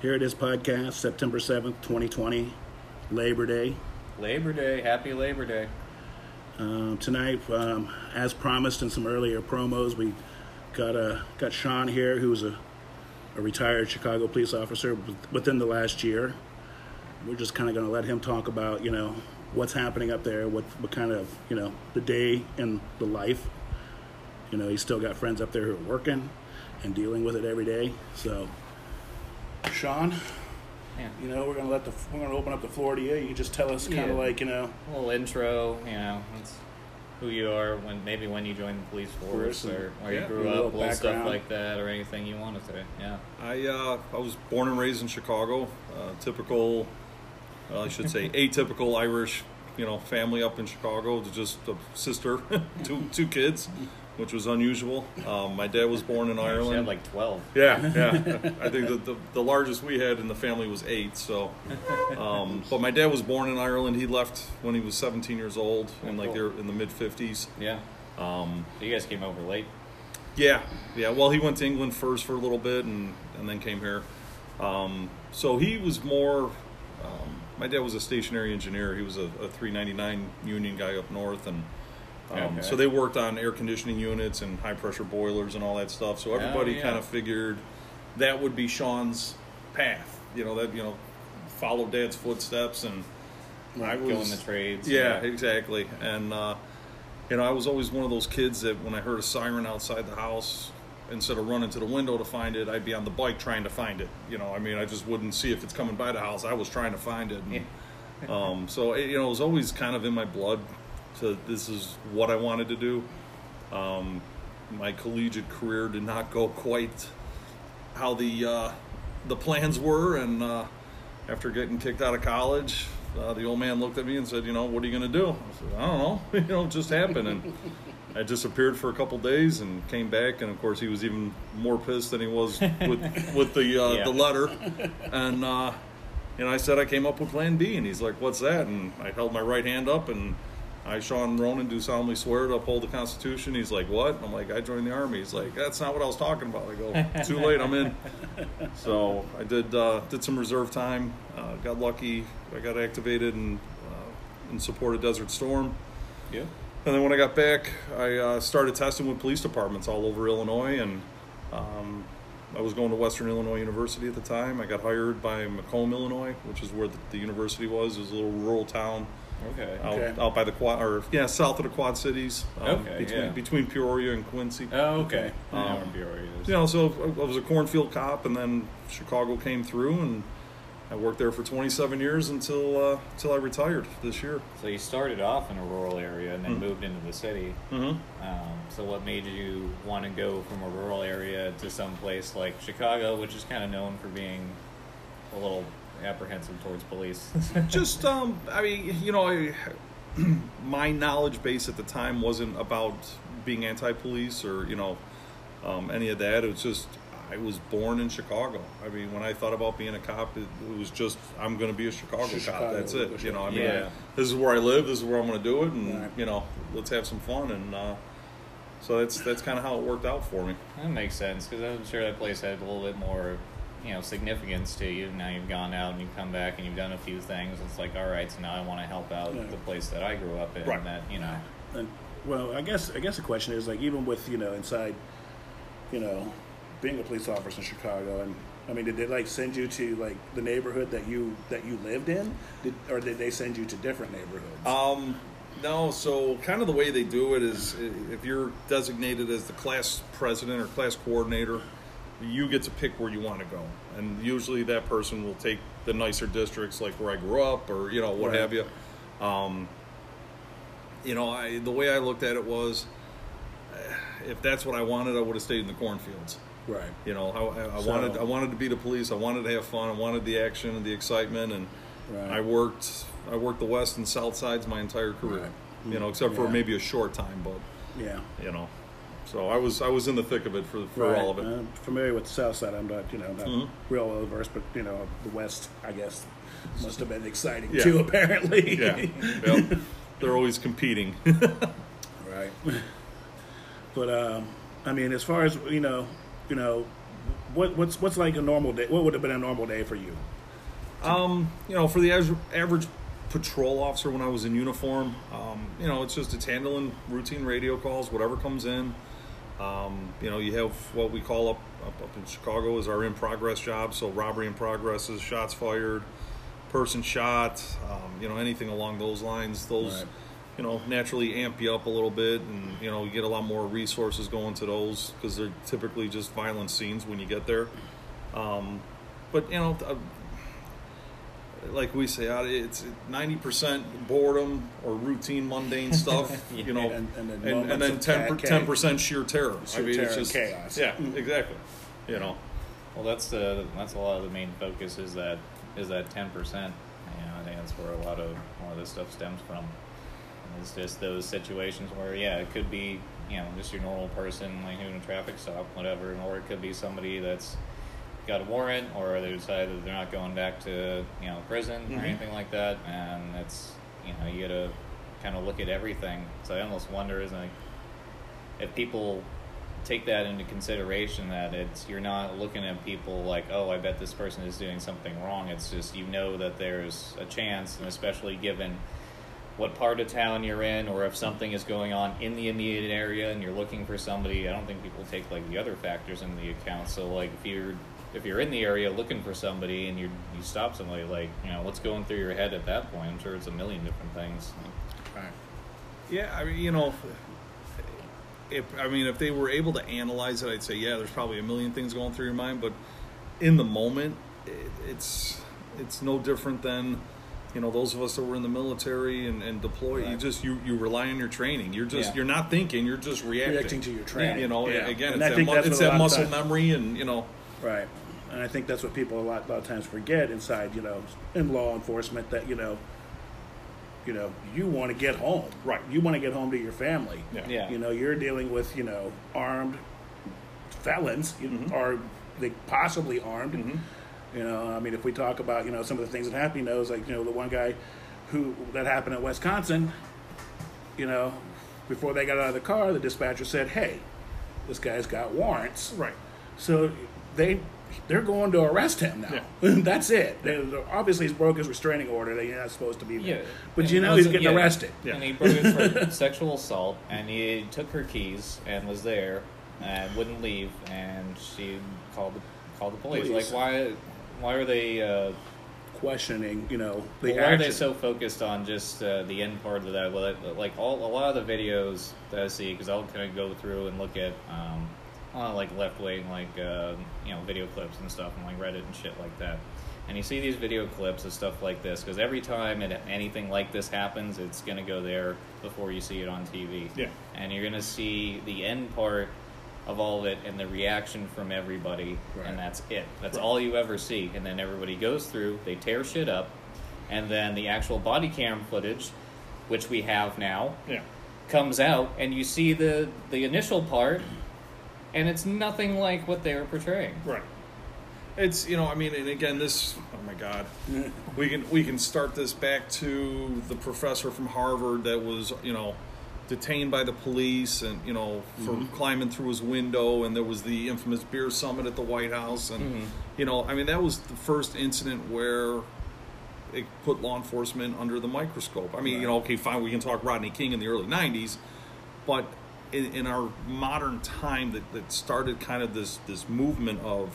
Here it is, podcast, September 7th, 2020, Labor Day. Labor Day. Happy Labor Day. Um, tonight, um, as promised in some earlier promos, we got uh, got Sean here, who's a, a retired Chicago police officer within the last year. We're just kind of going to let him talk about, you know, what's happening up there, what what kind of, you know, the day and the life. You know, he's still got friends up there who are working and dealing with it every day. So, Sean, Yeah. you know, we're gonna let the we're gonna open up the floor to you. You just tell us kind of Yeah. like, you know, A little intro. You know, it's who you are when maybe when you joined the police force Force and- or where yeah, you a grew little up, little stuff like that, or anything you want to say. Yeah. I uh, I was born and raised in Chicago. Uh, typical, well, I should say atypical Irish, you know, family up in Chicago. Just a sister, two two kids, which was unusual. Um, my dad was born in She had Ireland. like twelve. yeah, yeah. I think the, the the largest we had in the family was eight. So, um, but my dad was born in Ireland. He left when he was 17 years old, and like they're in the mid 50s. Yeah. Um, So you guys came over late. Yeah, yeah. Well, he went to England first for a little bit, and and then came here. Um, so he was more. Um, my dad was a stationary engineer. He was a, a 399 union guy up north, and um, Okay. so they worked on air conditioning units and high pressure boilers and all that stuff. So everybody yeah. kind of figured that would be Sean's path. You know that you know follow dad's footsteps and. I Go in the trades. yeah, exactly. And uh, you know, I was always one of those kids that when I heard a siren outside the house, instead of running to the window to find it, I'd be on the bike trying to find it. You know, I mean, I just wouldn't see if it's coming by the house. I was trying to find it. And, um, so it, you know, it was always kind of in my blood. To this is what I wanted to do. Um, my collegiate career did not go quite how the uh, the plans were, and uh, after getting kicked out of college, uh, the old man looked at me and said, "You know, what are you going to do?" I said, "I don't know. you know, it just happened." And I disappeared for a couple days and came back, and of course, he was even more pissed than he was with with the uh, Yeah. the letter. And uh, and I said I came up with Plan B, and he's like, "What's that?" And I held my right hand up and. I, Sean Ronan, do solemnly swear to uphold the Constitution. He's like, what? I'm like, I joined the Army. He's like, that's not what I was talking about. I go, too late, I'm in. So I did uh, did some reserve time. Uh, got lucky. I got activated and uh, in support of Desert Storm. Yeah. And then when I got back, I uh, started testing with police departments all over Illinois, and um, I was going to Western Illinois University at the time. I got hired by Macomb, Illinois, which is where the, the university was. It was a little rural town Okay. out, Okay. out by the quad, or yeah, south of the Quad Cities, um, Okay, between yeah. between Peoria and Quincy. Oh, okay. I know Um, where Peoria is. You know, so I was a cornfield cop, and then Chicago came through, and I worked there for 27 years until uh, until I retired this year. So you started off in a rural area and then Mhm. moved into the city. Mm-hmm. Um, so what made you want to go from a rural area to some place like Chicago, which is kind of known for being a little apprehensive towards police? Just, um, I mean, you know, I, my knowledge base at the time wasn't about being anti-police or you know um, any of that. It was just I was born in Chicago. I mean, when I thought about being a cop, it, it was just I'm going to be a Chicago, Chicago, cop. That's it. You know, I mean, Yeah. this is where I live. This is where I'm going to do it, and Right. you know, let's have some fun. And uh, so that's that's kind of how it worked out for me. that makes sense because I'm sure that place had a little bit more, you know, significance to you. Now you've gone out and you've come back and you've done a few things. It's like, all right, so now I want to help out Yeah. the place that I grew up in. Right. That you know, And, well, I guess I guess the question is like even with you know inside, you know, being a police officer in Chicago, and I mean, did they like send you to like the neighborhood that you that you lived in, did, or did they send you to different neighborhoods? Um, no, so kind of the way they do it is if you're designated as the class president or class coordinator, you get to pick where you want to go. And usually that person will take the nicer districts like where I grew up or, you know, what Right. have you. Um, you know, I, the way I looked at it was eh, if that's what I wanted, I would have stayed in the cornfields. right. You know, I, I, I So- wanted I wanted to be the police. I wanted to have fun. I wanted the action and the excitement. And Right. I worked I worked the west and south sides my entire career. Right. You know, except for maybe a short time, but Yeah. you know, so I was I was in the thick of it for for right. all of it. I'm familiar with the South Side. I'm not, you know, not Mhm. real well versed, but you know, the West, I guess, must have been exciting Yeah. too. Apparently. yeah, yep. they're always competing. Right. But um, I mean, as far as you know, you know, what what's what's like a normal day? What would have been a normal day for you? Um, you know, for the average, average patrol officer when I was in uniform, um, you know, it's just it's handling routine radio calls, whatever comes in. Um, you know, you have what we call up, up up in Chicago is our in progress job. So robbery in progress is shots fired, person shot, um, you know, anything along those lines. Those, Right. you know, naturally amp you up a little bit, and you know, you get a lot more resources going to those because they're typically just violent scenes when you get there. Um, but you know, like we say, it's ninety percent boredom or routine mundane stuff, you know, And- and then and, and then moments of ten ca- ten percent sheer terror. Sheer terror and chaos. Yeah, exactly. You know, Well, that's the that's a lot of the main focus is that is that ten percent. You know, I think that's where a lot of a lot of this stuff stems from. It's just those situations where yeah, it could be you know just your normal person like doing a traffic stop, whatever, or it could be somebody that's got a warrant, or they decide that they're not going back to you know prison Mhm. or anything like that, and it's you know you got to kind of look at everything. So I almost wonder is like if people take that into consideration that it's you're not looking at people like oh i bet this person is doing something wrong it's just you know that there's a chance and especially given what part of town you're in or if something is going on in the immediate area and you're looking for somebody i don't think people take like the other factors into the account so like if you're if you're in the area looking for somebody and you you stop somebody like you know what's going through your head at that point i'm sure it's a million different things Right. yeah. I mean, you know, if I mean, if they were able to analyze it, I'd say yeah, there's probably a million things going through your mind, but in the moment, it, it's it's no different than you know those of us that were in the military and, and deployed. You just you you rely on your training. You're just Yeah. you're not thinking. You're just reacting. Reacting to your training. You know, Yeah. again, And it's that, mu- it's that muscle times- memory, and you know, Right. And I think that's what people a lot, a lot of times forget inside, you know, in law enforcement that, you know, you know, you want to get home. Right. You want to get home to your family. Yeah. Yeah. You know, you're dealing with, you know, armed felons, you Mhm. or they possibly armed. Mhm. You know, I mean, if we talk about, you know, some of the things that Happy knows, like, you know, the one guy who, that happened at Wisconsin, you know, before they got out of the car, the dispatcher said, hey, this guy's got warrants. right. So they they're going to arrest him now. That's it. They, obviously, he's broke his restraining order. They're not supposed to be there. Yeah. But And you it know he's getting yeah. arrested. Yeah. And he broke it for sexual assault, and he took her keys and was there and wouldn't leave, and she called the called the police. Police. Like why? Why are they? Uh, Questioning, you know, the well, why are they so focused on just uh, the end part of that? Like all a lot of the videos that I see, because I'll kind of go through and look at. Um, a lot of like left wing like uh, you know video clips and stuff and like Reddit and shit like that. And you see these video clips of stuff like this because every time it, anything like this happens, it's gonna go there before you see it on TV. Yeah. And you're gonna see the end part of all of it and the reaction from everybody, Right. and that's it. That's all you ever see. And then everybody goes through, they tear shit up, and then the actual body cam footage, which we have now, Yeah. comes out and you see the the initial part and it's nothing like what they were portraying. Right. It's you know I mean and again this oh my god. We can we can start this back to the professor from Harvard that was you know detained by the police and you know for mm-hmm. climbing through his window and there was the infamous beer summit at the White House and mm-hmm. you know I mean that was the first incident where it put law enforcement under the microscope. I mean, you know, okay, fine, we can talk Rodney King in the early '90s, but in, in our modern time, that, that started kind of this this movement of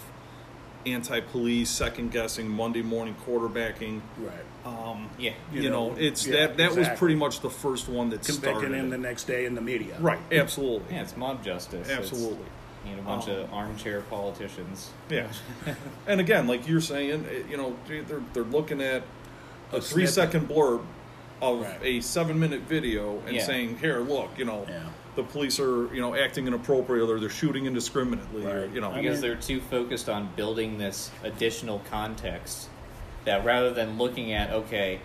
anti-police, second guessing, Monday morning quarterbacking. right. Um, yeah you, You know, know, it's yeah, that that was pretty much the first one that Convicting started him the next day in the media. right. Absolutely. yeah it's mob justice It's, Absolutely. you know, a bunch Um, of armchair politicians Yeah. and again, like you're saying, you know, they're they're looking at a, A three snippet. second blurb of Right. a seven minute video and Yeah. saying, "Here, look, you know, Yeah. the police are you know acting inappropriately or they're shooting indiscriminately, or you know, I because they're too focused on building this additional context that rather than looking at okay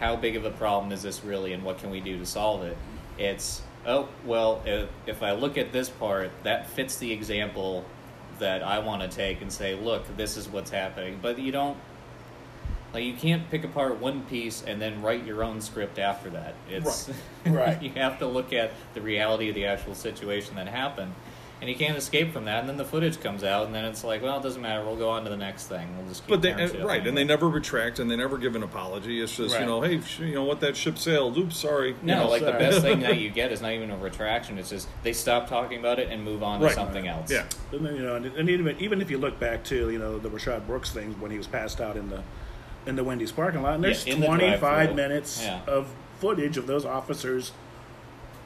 how big of a problem is this really and what can we do to solve it it's oh well if, if i look at this part that fits the example that i want to take and say look this is what's happening but you don't like you can't pick apart one piece and then write your own script after that it's Right. Right. you have to look at the reality of the actual situation that happened and you can't escape from that. And then the footage comes out, and then it's like, well, it doesn't matter. We'll go on to the next thing. We'll just keep But they, tearing right, down. and they never retract, and they never give an apology. It's just you know, hey, sh- you know what, that ship sailed. Oops, sorry. You No, know, like the best thing that you get is not even a retraction. It's just they stop talking about it and move on to Right. something else. Yeah, And then, you know, and, and even even if you look back to you know the Rayshard Brooks thing when he was passed out in the in the Wendy's parking lot, and there's Yeah, in the 25 minutes Yeah. of footage of those officers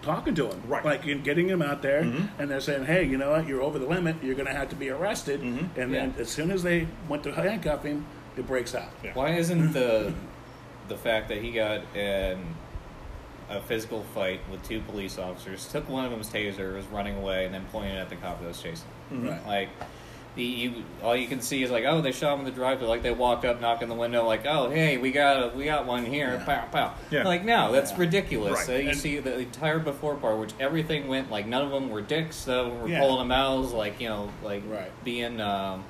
talking to him, Right. Like and getting him out there, Mhm. and they're saying, "Hey, you know what? You're over the limit. You're going to have to be arrested." Mhm. And then Yeah. as soon as they went to handcuff him, it breaks out. Yeah. Why isn't the the fact that he got in a physical fight with two police officers, took one of them's taser, was running away, and then pointed at the cop that was chasing him? Right. Like, the you all you can see is like, oh, they shot him in the driveway. Like they walk up, knock on the window, like, oh, hey, we got a, we got one here. Yeah. Pow, pow. Yeah. Like, no, that's Yeah. ridiculous. Right. Uh, you And- see the entire before part, which everything went like none of them were dicks. Of them were Yeah. pulling them out, like you know, like Right. being. Um,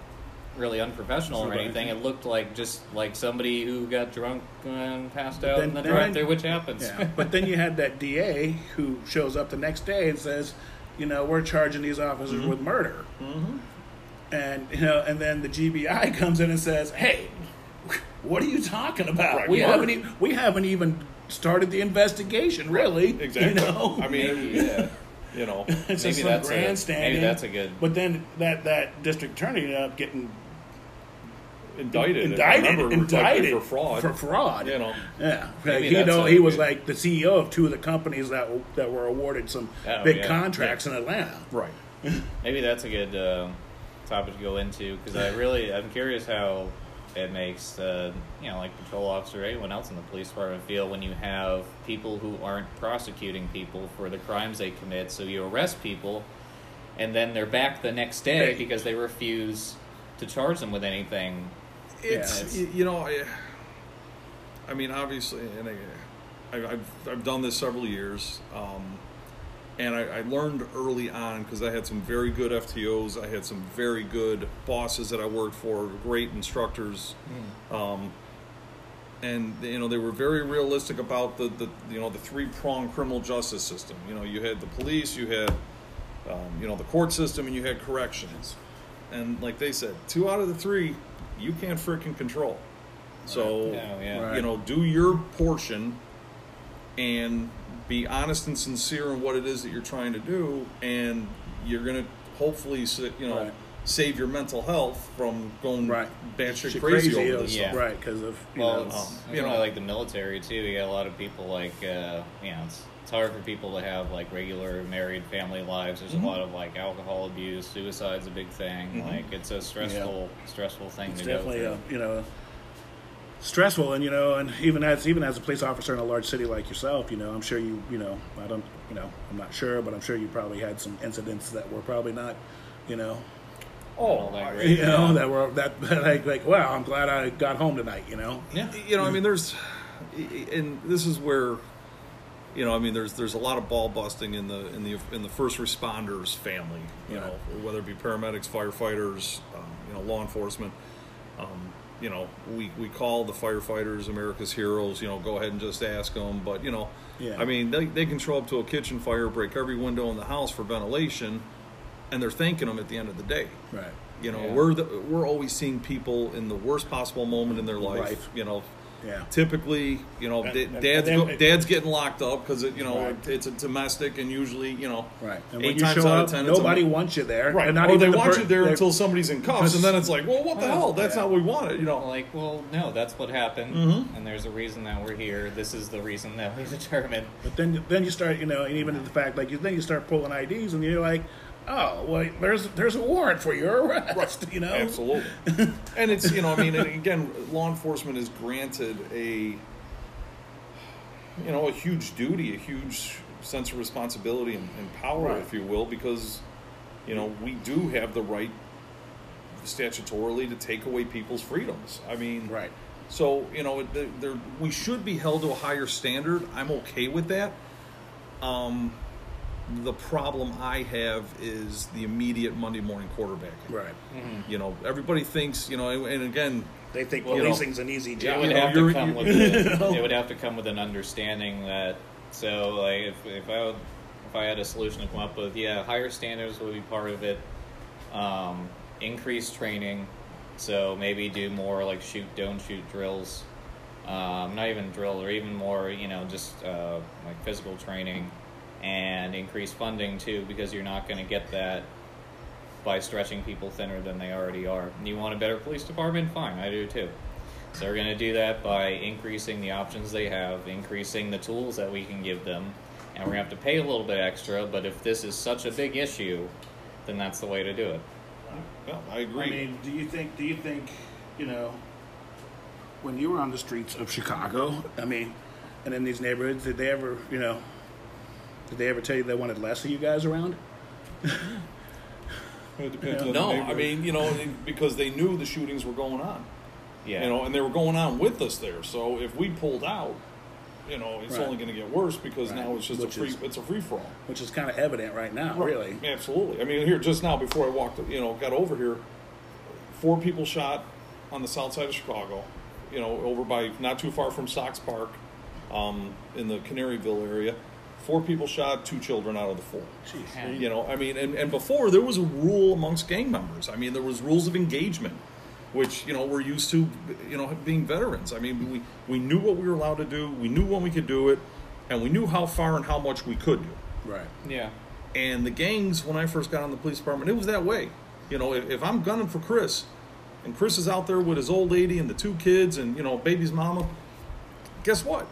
really unprofessional or anything. It looked like just like somebody who got drunk and passed out Then- in the drive-through, which happens. But then you had that DA who shows up the next day and says, "You know, we're charging these officers Mm-hmm. with murder." And you know, and then the GBI comes in and says, "Hey, what are you talking about? Right, we murder. haven't e- we haven't even started the investigation, really. exactly. You know, I mean, yeah. you know, it's maybe that's a- grandstanding. maybe that's a good- But then that that district attorney ended up getting indicted, indicted, remember indicted for fraud. For fraud, You know. Yeah, Maybe he know he was good- like the CEO of two of the companies that that were awarded some Oh, big yeah. contracts in Atlanta. right. Maybe that's a good um, topic to go into because I really I'm curious how it makes uh, you know like patrol officer anyone else in the police department feel when you have people who aren't prosecuting people for the crimes they commit. So you arrest people, and then they're back the next day because they refuse to charge them with anything. It's it's- you know, I, I mean, obviously, and I, I, I've I've done this several years, um, and I, I learned early on because I had some very good FTOs. I had some very good bosses that I worked for, great instructors, um, and you know they were very realistic about the, the you know the three pronged criminal justice system. You know, you had the police, you had um, you know the court system, and you had corrections. And like they said, two out of the three you can't freaking control. So Yeah, yeah. Right. you know, do your portion and be honest and sincere in what it is that you're trying to do, and you're gonna hopefully you know Right. save your mental health from going Right, batshit Shit crazy, over this Yeah. stuff. right? Because of you Well, know, um, you you know, know. like the military too. You got a lot of people like, uh, you know, it's, it's hard for people to have like regular married family lives. There's Mhm. a lot of like alcohol abuse, suicide's a big thing. Mhm. Like it's a stressful, stressful thing it's to go definitely through. uh, you know stressful, and you know, and even as even as a police officer in a large city like yourself, you know, I'm sure you you know, I don't you know, I'm not sure, but I'm sure you probably had some incidents that were probably not, you know, Oh, Like, I- you know, that were that like like wow, I'm glad I got home tonight, you know. yeah. you know, I mean, there's, and this is where, you know, I mean, there's there's a lot of ball busting in the in the in the first responders family. You Right. know, whether it be paramedics, firefighters, um, you know, law enforcement. Um, you know, we we call the firefighters America's heroes. You know, go ahead and just ask them. But you know, Yeah. I mean, they they can show up to a kitchen fire, break every window in the house for ventilation, and they're thanking them at the end of the day. Right. You know, Yeah. we're the, we're always seeing people in the worst possible moment in their life. Life. You know, Yeah. typically, you know, And- da- and- dad's and go, dad's getting locked up because you know Right. it's a domestic, and usually, you know, Right. And eight you times show out of ten, it's a- nobody wants you there. right? And not or even they the want per- you there until somebody's in cuffs, and then it's like, well, what the Well, hell? That's yeah. not what we wanted, you know. Like, well, no, that's what happened, Mhm. and there's a reason that we're here. This is the reason that we determined. But then, then you start, you know, and even the fact, like, you then you start pulling IDs, and you're like, oh, well, there's there's a warrant for your arrest, you know. Absolutely. and it's, you know, I mean, again, law enforcement is granted a, you know, a huge duty, a huge sense of responsibility and, and power, Right. if you will, because, you know, we do have the right statutorily to take away people's freedoms. I mean, Right. So you know, there, we should be held to a higher standard. I'm okay with that. Um, the problem I have is the immediate Monday morning quarterbacking. Right. You know, everybody thinks you know, and, and again, They think Well, policing's an easy job. It would have to come with a, it would have to come with an understanding that so like if if I would if I had a solution to come up with, yeah, higher standards would be part of it. Um, increased training, so maybe do more like shoot, don't shoot drills. Um, not even drill, or even more, you know, just uh, like physical training, and increase funding too, because you're not going to get that by stretching people thinner than they already are. And you want a better police department? Fine, I do too. So we're going to do that by increasing the options they have, increasing the tools that we can give them, and we're going to have to pay a little bit extra. But if this is such a big issue, then that's the way to do it. Yeah, I agree. I mean, do you think? Do you think? You know, when you were on the streets of Chicago, I mean, and in these neighborhoods, did they ever, you know, did they ever tell you they wanted less of you guys around? It depends on the No, I mean, you know, because they knew the shootings were going on. Yeah. You know, and they were going on with us there. So if we pulled out, you know, it's Right. only going to get worse because Right. now it's just Which a free. is- it's a free for all. Which is kind of evident right now, really. Absolutely. I mean, here just now before I walked, you know, got over here, four people shot on the south side of Chicago. You know, over by not too far from Sox Park, um, in the Canaryville area. Four people shot, two children out of the four. Jeez. You know, I mean, and, and before there was a rule amongst gang members. I mean, there was rules of engagement, which you know we're used to, you know, being veterans. I mean, we we knew what we were allowed to do, we knew when we could do it, and we knew how far and how much we could do. Right. yeah. And the gangs, when I first got on the police department, it was that way. You know, if, if I'm gunning for Chris, and Chris is out there with his old lady and the two kids, and you know, baby's mama, guess what?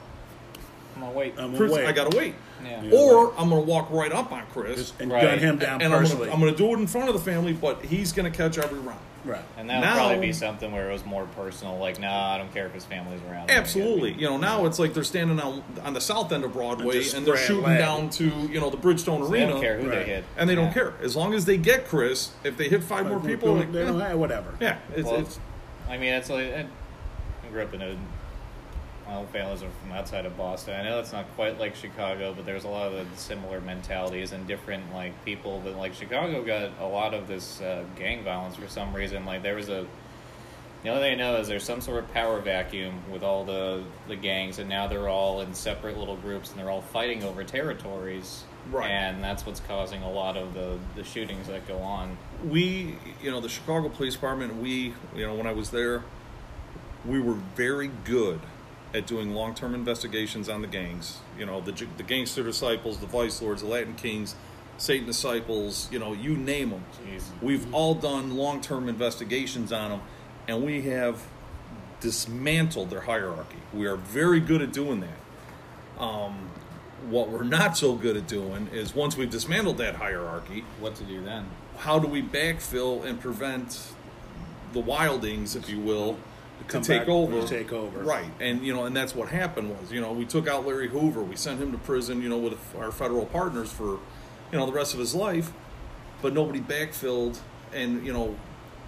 I'm gonna wait. I'm Chris, away. I gotta wait. Yeah. Yeah. Or I'm gonna walk right up on Chris and Right. gun him down and I'm personally. gonna, I'm gonna do it in front of the family, but he's gonna catch every round. right. And that would Now- probably be something where it was more personal. Like, nah, I don't care if his family's around. I'm gonna get Absolutely. You know, now it's like they're standing on on the south end of Broadway just and they're shooting lead. down to you know the Bridgestone They Arena, don't care who Right. they hit. and they don't care as long as they get Chris. If they hit five more people, like, they eh, don't, eh, whatever. yeah, it's, Well, it's I mean, it's like I grew up in a. My families are from outside of Boston. I know it's not quite like Chicago, but there's a lot of the similar mentalities and different like people. But like Chicago got a lot of this uh, gang violence for some reason. Like there was a. The only thing I know is there's some sort of power vacuum with all the the gangs, and now they're all in separate little groups, and they're all fighting over territories. Right. And that's what's causing a lot of the the shootings that go on. we, you know, the Chicago Police Department, we, you know, when I was there, we were very good at doing long-term investigations on the gangs. You know, the the gangster disciples, the vice lords, the Latin kings, Satan disciples. You know, you name them. Jeez. We've all done long-term investigations on them, and we have dismantled their hierarchy. We are very good at doing that. Um, what we're not so good at doing is once we've dismantled that hierarchy, What to do then? how do we backfill and prevent the wildings, if you will, to take over? to take over. Right, and you know, and that's what happened was, you know, we took out Larry Hoover, we sent him to prison, you know, with our federal partners for, you know, the rest of his life, but nobody backfilled and you know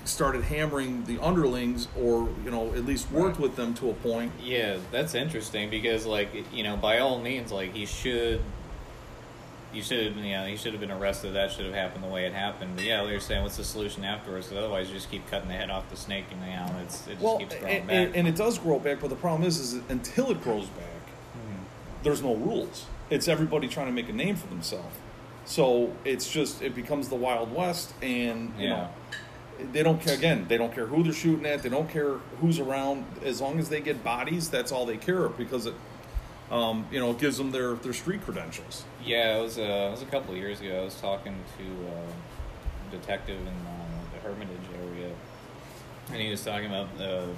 started hammering the underlings or you know at least worked with them to a point. Yeah, that's interesting because, like, you know, by all means, like, he should, you should, have you know, he should have been arrested. That should have happened the way it happened. But yeah, they're saying, what's the solution afterwards? Because otherwise, you just keep cutting the head off the snake, and you know, it's it just well keeps growing and, back. and, it does grow back but the problem is is until it grows back hmm. there's no rules it's everybody trying to make a name for themselves so it's just it becomes the wild west and you Yeah. know they don't care again they don't care who they're shooting at they don't care who's around as long as they get bodies that's all they care because it um, you know it gives them their their street credentials yeah, it was uh, it was a couple of years ago. I was talking to uh, a detective in uh, the Hermitage area, and he was talking about the,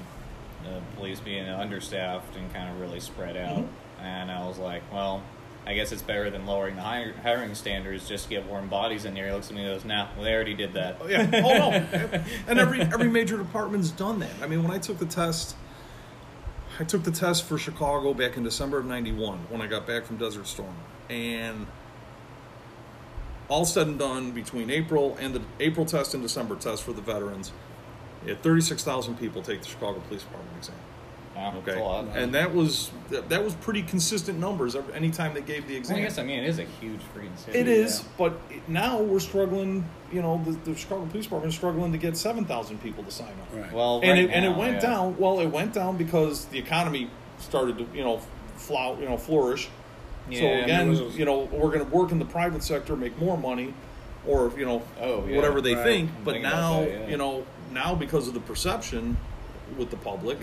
the police being understaffed and kind of really spread out. Mm-hmm. And I was like, well, I guess it's better than lowering the hiring standards just to get warm bodies in there. He looks at me and goes, nah, well, they already did that. Oh, yeah. Oh no. and every every major department's done that. I mean, when I took the test, I took the test for Chicago back in December of '91 when I got back from Desert Storm, and all said and done between April and the April test and December test for the veterans, you had 36,000 people take the Chicago Police Department exam. Wow, that's Okay, and that was that, that was pretty consistent numbers every, anytime they gave the Well, exam. I guess I mean it is a huge freaking city. It is, yeah. but it- now we're struggling. You know, the, the Chicago Police Department is struggling to get seven thousand people to sign up. Right. Well, and right it and it went yeah. down. Well, it went down because the economy started to you know flout you know flourish, Yeah, so again, was you know, we're going to work in the private sector, make more money, or you know, Oh, yeah. whatever they Right. think. I'm But now, that, yeah. you know, now because of the perception with the public,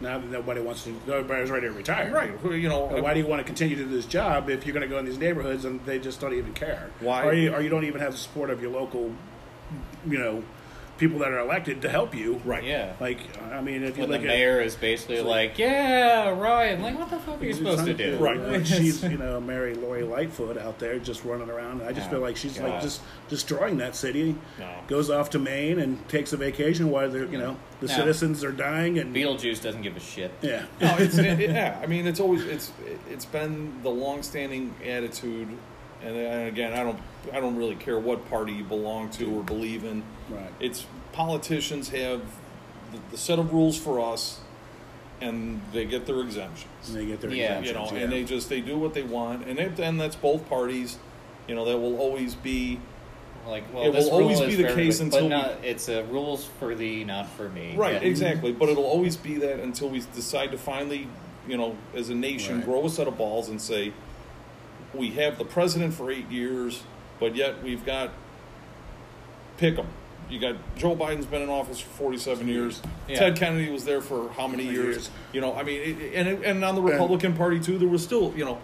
Now that nobody wants to, everybody's ready to retire. right? You know, Why do you want to continue to do this job if you're going to go in these neighborhoods and they just don't even care? Why- Or you, or you don't even have the support of your local, you know, people that are elected to help you. Right. Yeah. Like, I mean, if you When the look mayor is basically like, yeah, right. I'm like, what the fuck are you supposed to do? Right. Like she's, you know, Mayor Lori Lightfoot out there just running around. I just Oh, feel like she's like just destroying that city. No. Goes off to Maine and takes a vacation while they're, you know, the No. citizens are dying and Beetlejuice doesn't give a shit. yeah. no, it's it, yeah. I mean, it's always it's it's been the long-standing attitude, and, and again, I don't I don't really care what party you belong to or believe in. Right. It's politicians have the, the set of rules for us, and they get their exemptions. And they get their Yeah. You know, exemptions, and they just they do what they want, and it, and that's both parties. You know, that will always be Like, well, It will always be the case everybody, until we- but not, it's a rules for thee, not for me. Right, Yeah. exactly. But it'll always be that until we decide to finally, you know, as a nation, Right. grow a set of balls and say, we have the president for eight years, but yet we've got pick 'em. You got Joe Biden's been in office for forty-seven years. Yeah. Ted Kennedy was there for how many years? years? You know, I mean, it, and and on the Republican Party too, there was still, you know,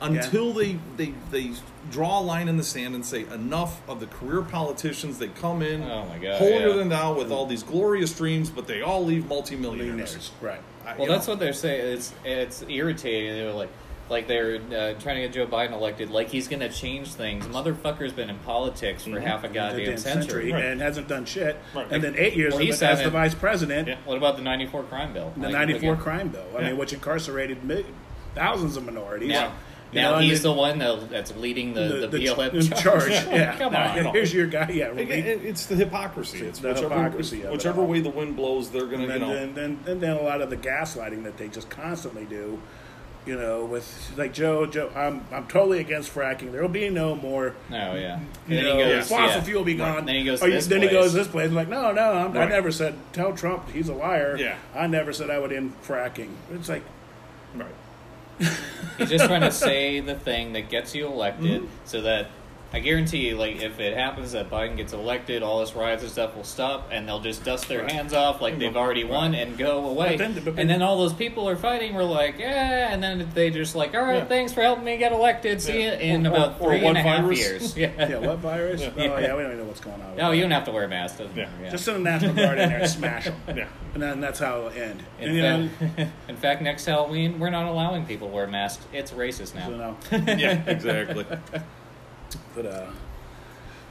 until they they they draw a line in the sand and say enough of the career politicians. They come in, Oh, my God, holier yeah. than thou with mm. all these glorious dreams, but they all leave multimillionaires. Millionaires. Right. I- Well, that's know, what they're saying. It's it's irritating. They're like, like they're uh, trying to get Joe Biden elected. Like he's going to change things. Motherfucker's been in politics for half a goddamn Goddamn century. Right. and hasn't done shit. Right. And then eight years Well, of he's as the having- vice president, Yeah. What about the '94 crime bill? the Like, '94 again, crime bill. I Yeah. mean, which incarcerated mi- thousands of minorities. Now, You now know, and he's then the one that's leading the, the, BLM in charge. charge. Yeah, Come Now, on. Here's your guy. Yeah, Again, really. it- it's the hypocrisy. It's the whichever, hypocrisy of it whichever all. way the wind blows, they're gonna, and you then, know. then, then, and then a lot of the gaslighting that they just constantly do. You know, with like Joe, Joe, I'm I'm totally against fracking. There will be no more. Oh yeah. You then know, he goes, fossil yeah. fuel will be gone. Then he goes Or to this then he place. goes this place. I'm like, no, no, I'm, I never said. Tell Trump he's a liar. Yeah. I never said I would end fracking. It's like, right. He's just trying to say the thing that gets you elected, Mm-hmm. so that I guarantee you, like, if it happens that Biden gets elected, all this riots and stuff will stop, and they'll just dust their Right. hands off like they've already won and go away. Then- and then all those people are fighting. We're like, yeah, and then they just like, all right, Yeah. thanks for helping me get elected. See Yeah. you in Or- about or- or three and a half years. Yeah. yeah, what virus? Yeah. Oh yeah, we don't even know what's going on. No, you don't have to wear a mask. Yeah. yeah. Just send the National Guard in there and smash them. Yeah. And then that's how it'll end. in, And, you know, fact, in fact, next Halloween, we're not allowing people to wear masks. It's racist now. so no. yeah, exactly. But uh,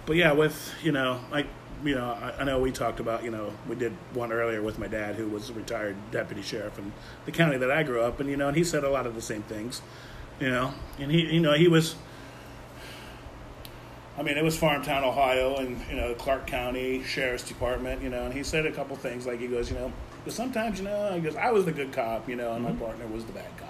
but yeah, with you know, like you know, I, I know we talked about you know we did one earlier with my dad who was a retired deputy sheriff in the county that I grew up in. You know, and he said a lot of the same things. You know, and he you know he was. I mean, it was Farmtown, Ohio, and you know Clark County Sheriff's Department. You know, and he said a couple things like he goes, you know, "But sometimes you know, he goes, I was the good cop, you know, and my partner was the bad cop.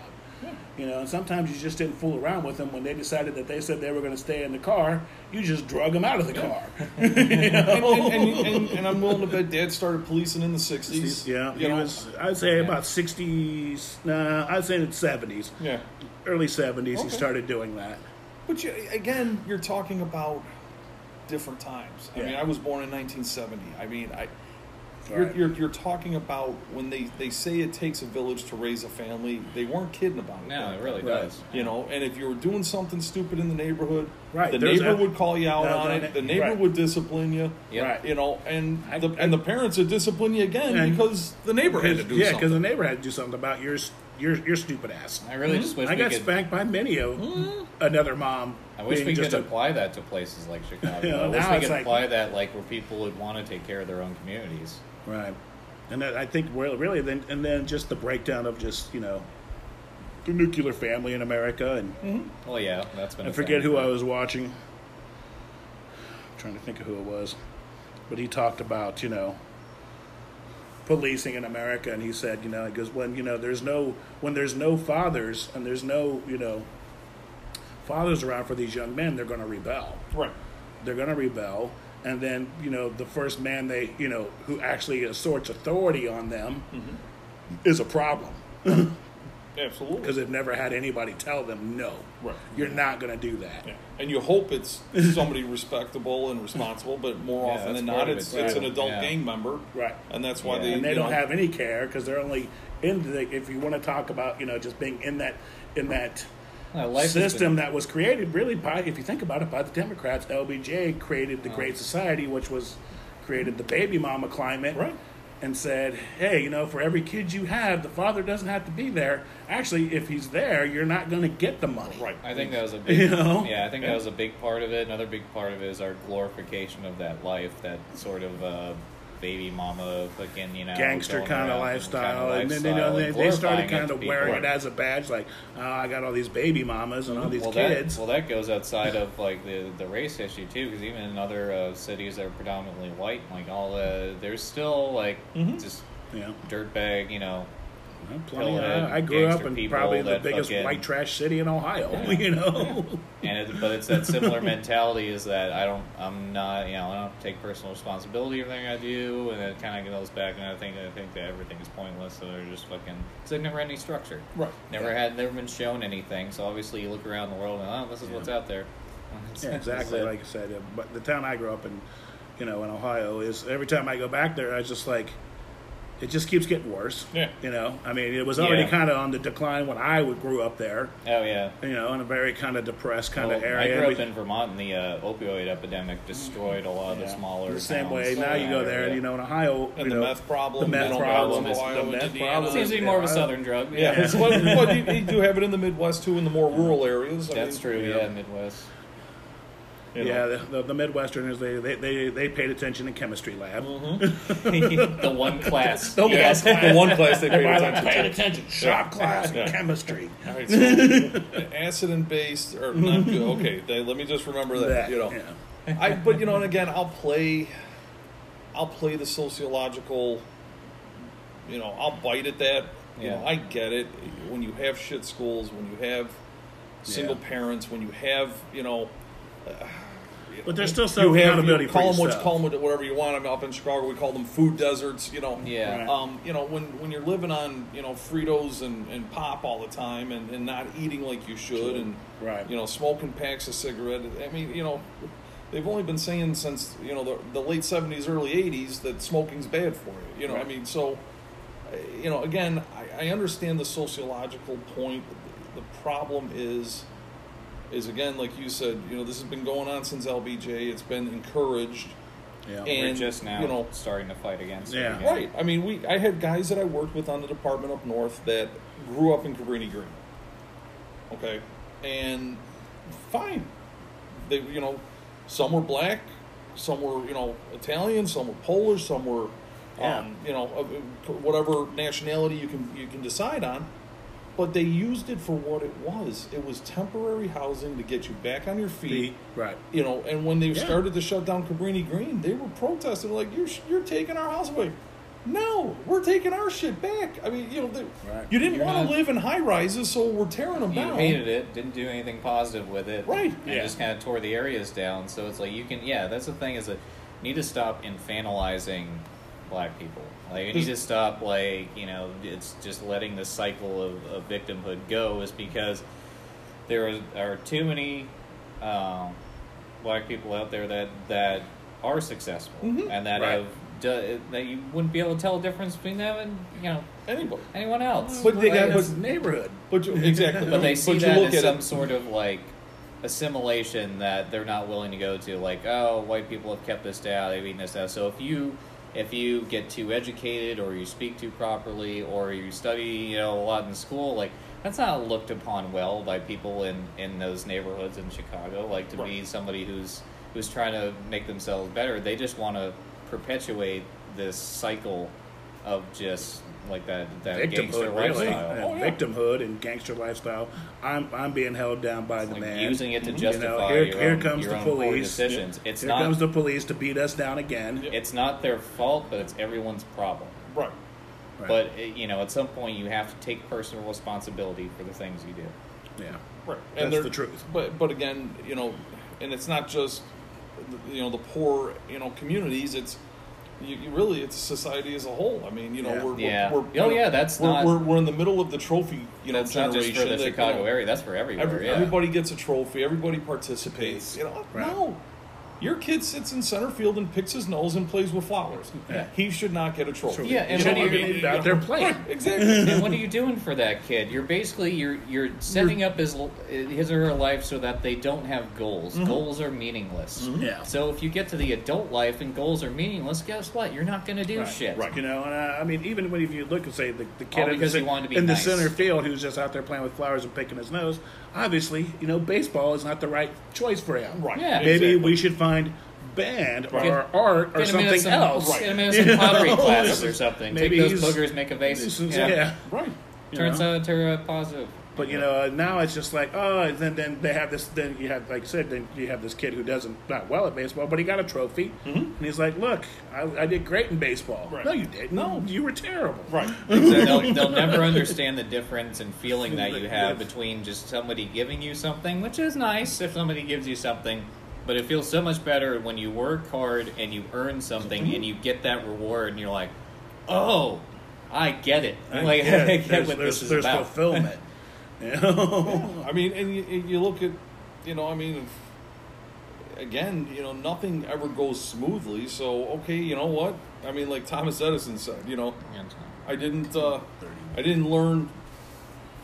You know, and sometimes you just didn't fool around with them when they decided that they said they were going to stay in the car. You just drug them out of the car. and, and, and, and, and I'm willing to bet Dad started policing in the '60s. yeah, you he know. was. I'd say about sixties. Nah, I'd say in the seventies, Yeah. early seventies. He started doing that. But you, again, you're talking about different times. I Yeah. mean, I was born in 1970. I mean, I. You're, Right. you're, you're talking about when they, they say it takes a village to raise a family. They weren't kidding about it. No, back it really Right. does. You know, and if you were doing something stupid in the neighborhood, Right, the there's neighbor a- would call you out No, on no, it. The neighbor right. would discipline you. Yep. Right. You know, and I- the, I- and the parents would discipline you again And- because the neighbor had to do yeah, something. because the neighbor had to do something about your your your stupid ass. I really just hmm? wish I we got could. spanked by many of hmm? another mom. I wish we could a- apply that to places like Chicago. You know, I wish we it's could like- apply that like where people would want to take care of their own communities. Right. And that, I think really, really, then and then just the breakdown of just you know the nuclear family in America, and mm-hmm. oh yeah, that's been. I forget thing. who I was watching. I'm trying to think of who it was, but he talked about you know policing in America, and he said you know he goes when you know there's no when there's no fathers and there's no you know fathers around for these young men, they're going to rebel right. they're going to rebel and then you know the first man they you know who actually asserts authority on them mm-hmm. is a problem Absolutely. because they've never had anybody tell them no. Right. You're not going to do that. Yeah. And you hope it's somebody respectable and responsible, but more Yeah, often than not, of it's it's an adult Yeah. gang member, Right. And that's why Yeah. they and they don't know, have any care because they're only in the. If you want to talk about you know just being in that in that life has system been- that was created really by if you think about it by the Democrats, LBJ created the Great Society, which was created the baby mama climate, Right. And said, hey, you know, for every kid you have, the father doesn't have to be there. Actually, if he's there, you're not going to get the money. right. I think that was a big, You know? yeah. I think Yeah. that was a big part of it. Another big part of it is our glorification of that life, that sort of uh, baby mama, fucking you know, Gangster kind of lifestyle, and then you know they, they started kind of wearing it as a badge, like, oh, I got all these baby mamas and all these well, kids. That, well, that goes outside of like the the race issue too, because even in other uh, cities that are predominantly white, like all the there's still like Mm-hmm. just yeah. dirtbag, you know. Plenty of- Pillhead, I grew up in probably the biggest fucking- white trash city in Ohio. Yeah. You know, And it, but it's that similar mentality is that I don't, I'm not, you know, I don't take personal responsibility for everything I do, and it kind of goes back, and I think I think that everything is pointless. So they're just fucking, because they've never had any structure, Right. never had, never been shown anything. So obviously you look around the world and oh, this is what's out there. Yeah, exactly. Like I said, but the town I grew up in, you know, in Ohio, is every time I go back there, I just like, it just keeps getting worse. Yeah. You know, I mean, it was already Yeah. kind of on the decline when I would grew up there. oh yeah. You know, in a very kind of depressed kind Well, of area. I grew up We- in Vermont, and the uh, opioid epidemic destroyed a lot of Yeah. the smaller. the same towns way. Now you go there, and you know, in Ohio, And you the know, meth problem, the meth problem, is Ohio, the meth Indiana. problem. seems to be more of a southern drug. Yeah, it's what, what you, you do have it in the Midwest too, in the more rural areas. I that's mean, true. you Yeah. Midwest. You. Yeah, the, the, the Midwesterners they, they, they, they paid attention in chemistry lab. Mm-hmm. the one class. The one yes. class. the one class they paid attention paid to. attention. Shop class Yeah. in chemistry. All right, so acid and base or not good. Okay, they, let me just remember that. That, you know, yeah. I but you know, and again, I'll play, I'll play the sociological. You know, I'll bite at that. You know, Yeah. I get it. When you have shit schools, when you have single Yeah. parents, when you have you know. Uh, you But there's still you some have- accountability you for call them what you yourself. call them whatever you want. I mean, up in Chicago, we call them food deserts. You know, Yeah. Right. um, you know, when, when you're living on, you know, Fritos and, and pop all the time and, and not eating like you should and, Right. you know, smoking packs of cigarette. I mean, you know, they've only been saying since, you know, the, the late 70s, early 80s that smoking's bad for you. You know, I mean, so, uh, you know, again, I, I understand the sociological point. The problem is, is again, like you said, you know, this has been going on since LBJ. It's been encouraged. Yeah. And- We're just now you know- starting to fight against Yeah. it. again. Right. I mean, we I had guys that I worked with on the department up north that grew up in Cabrini Green. Okay, and fine. They, you know, some were black, some were you know Italian, some were Polish, some were, Yeah. um, you know, whatever nationality you can you can decide on. But they used it for what it was. It was temporary housing to get you back on your feet. Right. You know, and when they Yeah. started to shut down Cabrini Green, they were protesting like, "You're you're taking our house away." No, we're taking our shit back. I mean, you know, they, Right. you didn't want to live in high rises, so we're tearing them You down. hated it, didn't do anything positive with it, Right. And Yeah. just kind of tore the areas down. So it's like you can, yeah, that's the thing is that you need to stop infantilizing black people. Like you need to stop, like you know, it's just letting the cycle of, of victimhood go. Is because there are, are too many um, black people out there that that are successful Mhm. and that Right. have do, that you wouldn't be able to tell the difference between them and you know Anybody. anyone else. But they got- it's- It's neighborhood. But you, exactly. but they see you that look as at some it- sort of like assimilation that they're not willing to go to. Like, oh, white people have kept this down, they've eaten this down. So if you if you get too educated, or you speak too properly, or you study, you know, a lot in school, like that's not looked upon well by people in in those neighborhoods in Chicago. Like to be somebody who's who's trying to make themselves better, they just want to perpetuate this cycle of just like that that gangster Victimhood, really. lifestyle. And Oh, yeah. Victimhood and gangster lifestyle. I'm I'm being held down by the like man. using it to You know, justify here, your here own, comes your the own poor police. decisions. It's Here not comes the police to beat us down again. it's not their fault, but it's everyone's problem. right. Right. But eh, you know, at some point, you have to take personal responsibility for the things you do. yeah. Right, That's the truth. But but again, you know, and it's not just you know the poor you know communities. It's you, you really it's society as a whole. I mean, you know, Yeah. we're, Yeah. we're, we're Oh, yeah, that's we're, not- we're, we're in the middle of the trophy, you know, That's not generation. just for the that, you Chicago know, area. That's for everywhere. Every, yeah. Everybody gets a trophy. Everybody participates. You know, Right. no. Your kid sits in center field and picks his nose and plays with flowers. Yeah. He should not get a trophy. Yeah, and You know, what do I you- mean, out there playing. Right, exactly. and what are you doing for that kid? You're basically you're you're setting up his his or her life so that they don't have goals. Goals are meaningless. Yeah. So if you get to the adult life and goals are meaningless, guess what? You're not going to do Right, shit. right. You know, and uh, I mean, even when if you look and say the, the kid in, the, because he wanted to be in nice. the center field who's just out there playing with flowers and picking his nose, obviously, you know, baseball is not the right choice for him. Right. Yeah. Maybe exactly. we should find band or Get- art or Get something some, else. Get him into some pottery classes or something. Maybe Take those he's- boogers, make a vase. This is- yeah. yeah. Right. you Turns know? out to a positive. But you know, uh, now it's just like, oh, and then then they have this. Then you have, like I said, then you have this kid who doesn't not well at baseball, but he got a trophy, and he's like, look, I, I did great in baseball. Right. No, you didn't. No, you were terrible. Right. they'll, they'll never understand the difference and feeling that you have between just somebody giving you something, which is nice if somebody gives you something, but it feels so much better when you work hard and you earn something and you get that reward and you're like, oh, I get it. I like, get I it. get there's, what there's, this is there's about. fulfillment. You know? I mean, and you, and you look at, you know, I mean, if, again, you know, nothing ever goes smoothly. So, okay, you know what? I mean, like Thomas Edison said, you know, I didn't, uh, I didn't learn,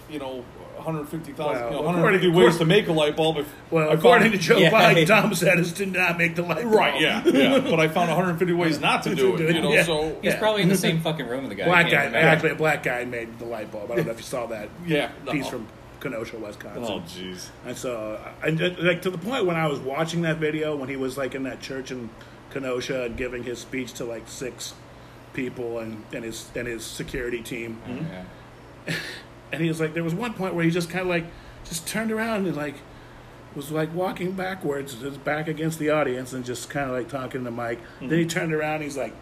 you know, 150,000, Well, you know, 150 ways to make a light bulb. If Well, I according found- to Joe Yeah. Biden, Thomas Edison did not make the light bulb. Right, yeah, yeah. But I found 150 ways not to do it, you know, Yeah. so. He's Yeah. probably in the same fucking room with the guy. Black guy, can't actually, a black guy made the light bulb. I don't know if you saw that Yeah, piece no. from Kenosha, Wisconsin. Oh, jeez. I saw, I, I- like to the point when I was watching that video when he was like in that church in Kenosha and giving his speech to like six people and, and his and his security team, mm-hmm. Mm-hmm. Yeah. And he was like, there was one point where he just kind of like just turned around and like was like walking backwards, just back against the audience and just kind of like talking to Mike. Then he mm-hmm. turned around, he's like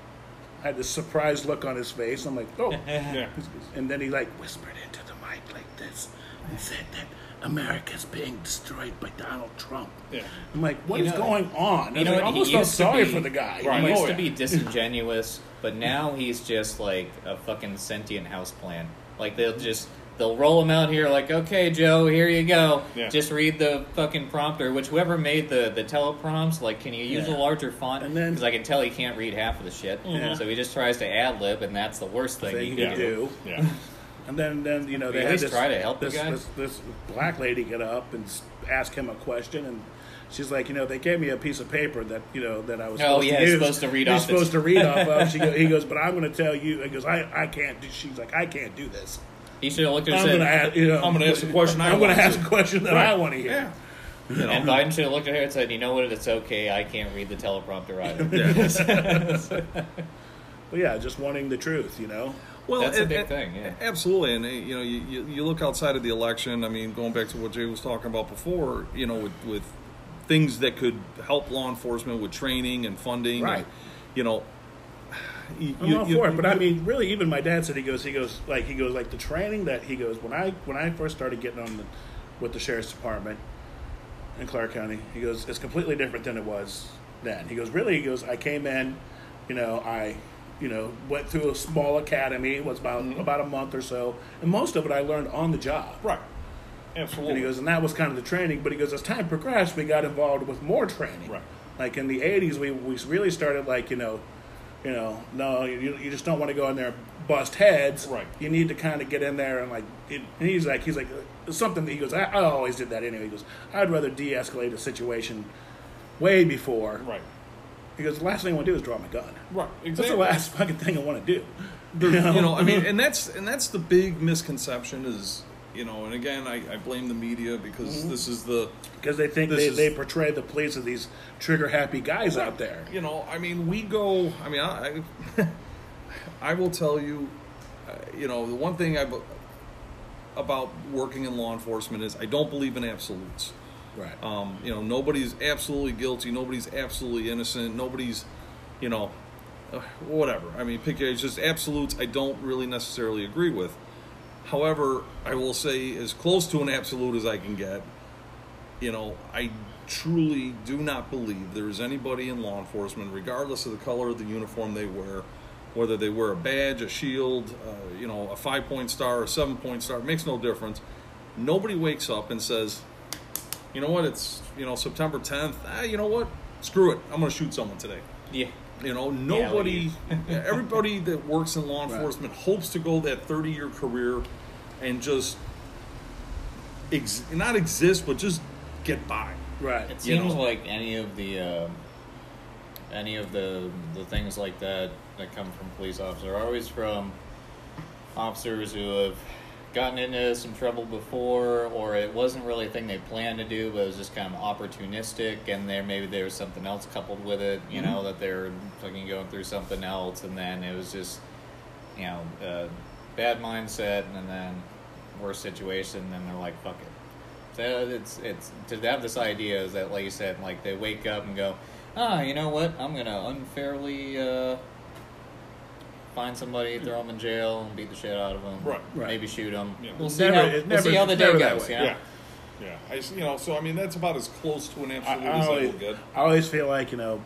had this surprised look on his face. I'm like, oh. Yeah. And then he like whispered into the mic like this and said that America's being destroyed by Donald Trump. Yeah. I'm like, what You is know- going on? I, You know was like, what? He almost felt sorry be- for the guy. Right. He I'm used like, to be disingenuous, but now he's just like a fucking sentient houseplant. Like they'll just they'll roll him out here like, okay, Joe, here you go. Yeah. Just read the fucking prompter. Which whoever made the the teleprompts, like, can you use Yeah. a larger font? And then- because I can tell he can't read half of the shit. Yeah. So he just tries to ad lib, and that's the worst thing Thing he you can can do. do. Yeah. And then, then you know, they at had this, try to help the this, guy. this, this black lady get up and ask him a question, and she's like, you know, they gave me a piece of paper that you know that I was Oh, supposed yeah, to use. supposed to read He's off supposed to read off of. She go, he goes, but I'm going to tell you. He goes, I, I can't do. She's like, I can't do this. He should have looked at I'm her going to said, ask, you know, I'm gonna ask the question I I'm going want to ask a question that I want to hear. Yeah. You know, and Biden should have looked at her and said, you know what, it's okay, I can't read the teleprompter either. But yeah, just wanting the truth, you know. Well, That's a big and- thing, yeah. Absolutely, and uh, you know, you, you, you look outside of the election. I mean, going back to what Jay was talking about before, you know, with, with things that could help law enforcement with training and funding, Right. and, you know, you, I'm you- all you- for it, but I mean, really, even my dad said he goes, he goes, like he goes, like the training that he goes when I when I first started getting on the, with the sheriff's department in Clark County, he goes, it's completely different than it was then. He goes, really, he goes, I came in, you know, I, you know, went through a small academy, it was about Mm-hmm. about a month or so, and most of it I learned on the job. right, And absolutely, he goes, and that was kind of the training. But he goes, as time progressed, we got involved with more training. Right. Like in the '80s, we we really started like you know, you know, no, you, you just don't want to go in there and bust heads. Right. You need to kind of get in there and like. It, and he's like, he's like, something that he goes. I, I always did that anyway. He goes, I'd rather de-escalate a situation way before. right, He goes, the last thing I want to do is draw my gun. right, Exactly. That's the last fucking thing I want to do. you know, I mean, and that's and that's the big misconception is, you know, and again, I, I blame the media because Mm-hmm. this is the because they think they, is- they portray the police as these trigger happy guys out there. You know, I mean, we go. I mean, I, I, I will tell you, uh, you know, the one thing I about working in law enforcement is I don't believe in absolutes. Right. Um, you know, nobody's absolutely guilty. Nobody's absolutely innocent. Nobody's, you know, uh, whatever. I mean, pick it's just absolutes. I don't really necessarily agree with. However, I will say as close to an absolute as I can get. You know, I truly do not believe there is anybody in law enforcement, regardless of the color of the uniform they wear, whether they wear a badge, a shield, uh, you know, a five point star, a seven point star, makes no difference. Nobody wakes up and says, you know what, it's, you know, September 10th, ah, you know what, screw it, I'm going to shoot someone today. Yeah. You know, nobody, everybody that works in law Right. enforcement hopes to go that 30 year career and just ex- not exist, but just get by. Right. It You seems know. like any of the uh, any of the the things like that that come from police officers are always from officers who have gotten into some trouble before, or it wasn't really a thing they planned to do, but it was just kind of opportunistic, and there maybe there was something else coupled with it. You know that they're fucking going through something else, and then it was just you know uh, bad mindset, and then worse situation, and then they're like, fuck it. So it's it's to have this idea is that like you said, like they wake up and go, ah, you know what? I'm gonna unfairly uh, find somebody, throw them in jail, and beat the shit out of them. Right, right. Maybe shoot them. Yeah. We'll see never- how it we'll see how the day goes. way. You know? Yeah. Yeah. I, s- you know, so I mean, that's about as close to an absolute I as I always, will get. I always feel like you know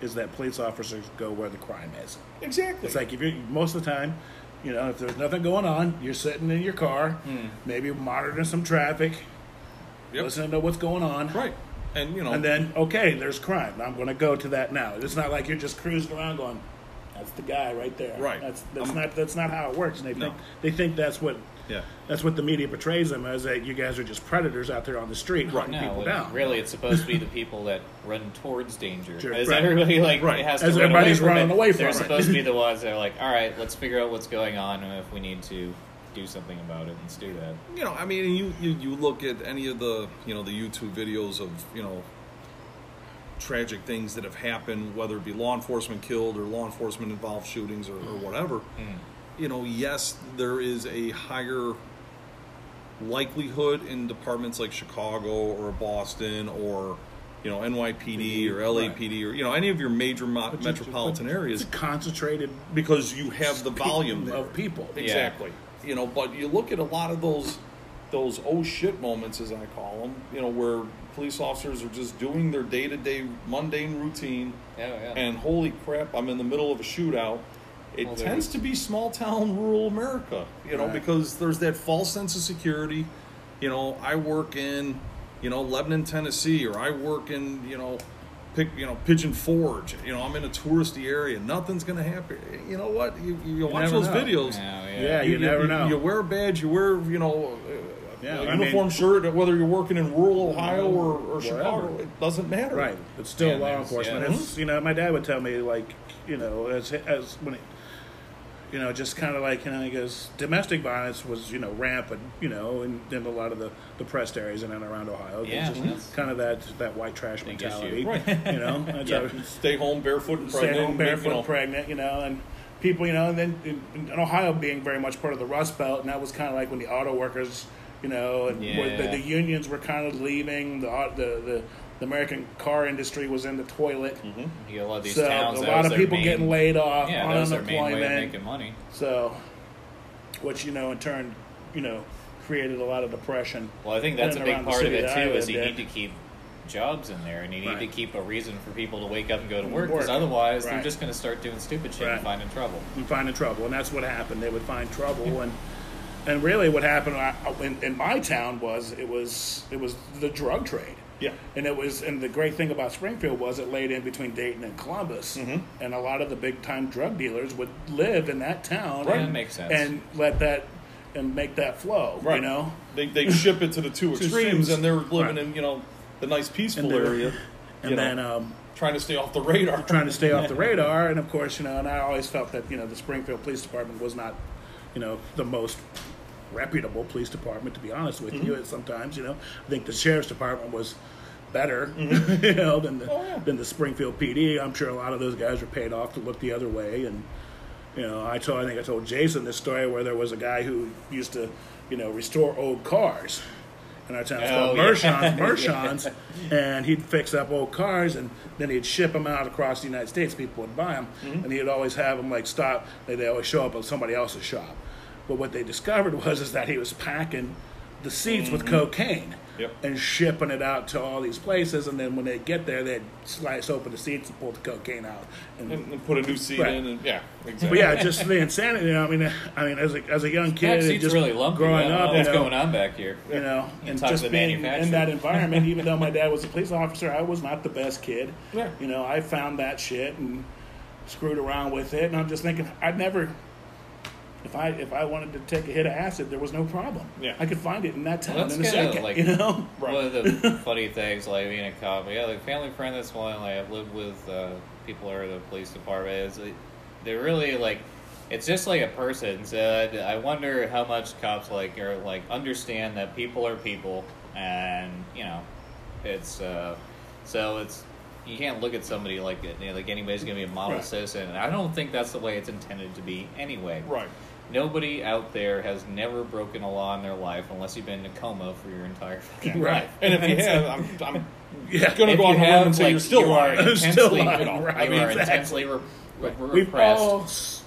is that police officers go where the crime is. Exactly. It's like if you're most of the time, you know, if there's nothing going on, you're sitting in your car, Hmm. maybe monitoring some traffic, Yep. listening to what's going on, Right. And, you know, and then okay, there's crime. I'm going to go to that now. It's not like you're just cruising around going, "That's the guy right there." Right. That's that's Um, not that's not how it works. And they No. think they think that's what yeah. that's what the media portrays them as. That you guys are just predators out there on the street hunting No, people down. really, it's supposed to be the people that run towards danger. Sure, As right. everybody like Right. has As to run everybody's away from running it, away from They're it. supposed to be the ones that are like, all right, let's figure out what's going on, and if we need to do something about it, let's do that. you know, I mean, you, you you look at any of the you know the YouTube videos of you know tragic things that have happened, whether it be law enforcement killed or law enforcement involved shootings or, or whatever. Hmm. You know, yes, there is a higher likelihood in departments like Chicago or Boston or you know NYPD or LAPD or you know any of your major mo- metropolitan but areas It's concentrated because you have the volume of people. Exactly. You know, but you look at a lot of those those oh shit moments, as I call them. You know, where police officers are just doing their day to day mundane routine, Yeah, yeah. and holy crap, I'm in the middle of a shootout. It Well, tends to be small town, rural America. You know, Right. because there's that false sense of security. You know, I work in, you know, Lebanon, Tennessee, or I work in, you know, pick, you know, Pigeon Forge. You know, I'm in a touristy area. Nothing's gonna happen. You know what? You, you, watch those know. videos. Yeah, yeah. Yeah, you never know. You wear a badge. You wear, you know, a, Yeah, a I uniform mean- shirt. Whether you're working in rural Ohio or, or Wherever. Chicago, it doesn't matter. Right. It's still Yeah, law there's- enforcement. yeah. It's, mm-hmm. you know, my dad would tell me like, you know, as as when it, you know, just kind of like, you know, he goes, domestic violence was, you know, rampant, you know, in, in a lot of the depressed areas in and around Ohio. It's Yeah, just kind of that that white trash mentality, issue. Right. you know. Yeah. how- Stay home barefoot and stay pregnant. home you barefoot, know. pregnant, you know, and people, you know, and then in, in Ohio being very much part of the Rust Belt, and that was kind of like when the auto workers, you know, and where the, the unions were kind of leaving, the, the the the American car industry was in the toilet. Mm-hmm. You a lot of these So towns. a lot of people main- getting laid off Yeah, on that was their main way of unemployment. making money. So, which you know, in turn, you know, created a lot of depression. Well, I think that's a big part of it too. Is you need to keep jobs in there, and you need to keep a reason for people to wake up and go to work. Because otherwise, they're just going to start doing stupid shit Right. and finding trouble. and finding trouble, and that's what happened. They would find trouble, and and really, what happened in, in my town was it was it was the drug trade. Yeah. And it was, and the great thing about Springfield was it laid in between Dayton and Columbus, Mm-hmm. and a lot of the big time drug dealers would live in that town, Right. and, That makes sense. and let that and make that flow, Right. you know. They they ship it to the two extremes, extremes. and they're living Right. in you know the nice peaceful And they're- area, And you know, then um, trying to stay off the radar. trying to stay off the radar. And of course, you know, and I always felt that you know the Springfield Police Department was not, you know, the most reputable police department. To be honest with you, sometimes you know, I think the sheriff's department was better, you know, than the Oh, yeah. than the Springfield PD. I'm sure a lot of those guys were paid off to look the other way. And you know, I told I think I told Jason this story where there was a guy who used to, you know, restore old cars. In our town, it's Oh, called yeah. Mershons, Mershons, and he'd fix up old cars, and then he'd ship them out across the United States. People would buy them, Mm-hmm. and he'd always have them like stop. They they always show up at somebody else's shop. But what they discovered was is that he was packing the seats with Mm-hmm. cocaine. Yep. and shipping it out to all these places. And then when they get there, they slice open the seats and pull the cocaine out. And, And, and put a new seat Right. in, and yeah, exactly. but yeah, just the insanity. You know, I mean, I mean, as a as a young kid, Back and just really lumpy. growing I don't up, know you what's know, going on back here? you know, You and just being in that environment, even though my dad was a police officer, I was not the best kid. Yeah. You know, I found that shit and screwed around with it, and I'm just thinking, I'd never. If I if I wanted to take a hit of acid, there was no problem. Yeah. I could find it in that town Well, that's in a kinda second. like- you know, Right. One of the funny things, like being a cop, yeah, like family friend. That's one. Like I've lived with uh, people who are the police department. Is like, they're really like, it's just like a person. So I I wonder how much cops like are like understand that people are people, and you know, it's uh, so it's you can't look at somebody like it, you know, like anybody's gonna be a model Right. citizen. And I don't think that's the way it's intended to be anyway. right. Nobody out there has never broken a law in their life unless you've been in a coma for your entire fucking Right. life. And if you have, I'm, I'm yeah. gonna go on have, and say like, you're still you lying. intensely, Still you lying, know, right, you are exactly. intensely re- re- We've repressed. all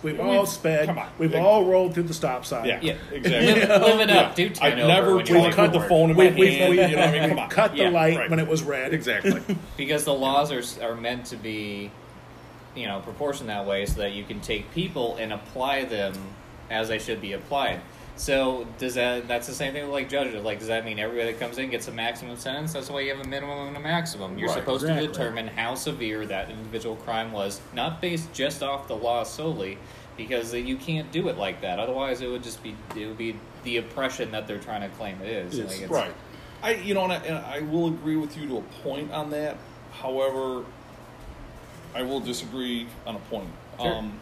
we've We've- all sped. come on. We've Yeah. all rolled through the stop sign. Yeah, yeah, exactly. Live, live it up. Yeah. Do I've never tried you're the phone in my We, we, hand. we, you know, what I mean, come on. cut the light right. when it was red. Exactly. because the laws are are meant to be, you know, proportioned that way so that you can take people and apply them as they should be applied. So does that? That's the same thing with like judges. Like, does that mean everybody that comes in gets a maximum sentence? That's why you have a minimum and a maximum. You're Right, supposed exactly. to determine how severe that individual crime was, not based just off the law solely, because you can't do it like that. Otherwise, it would just be it would be the oppression that they're trying to claim it is. Yes. Like, it's- Right. I you know, and I, and I will agree with you to a point on that. However, I will disagree on a point. Sure. Um,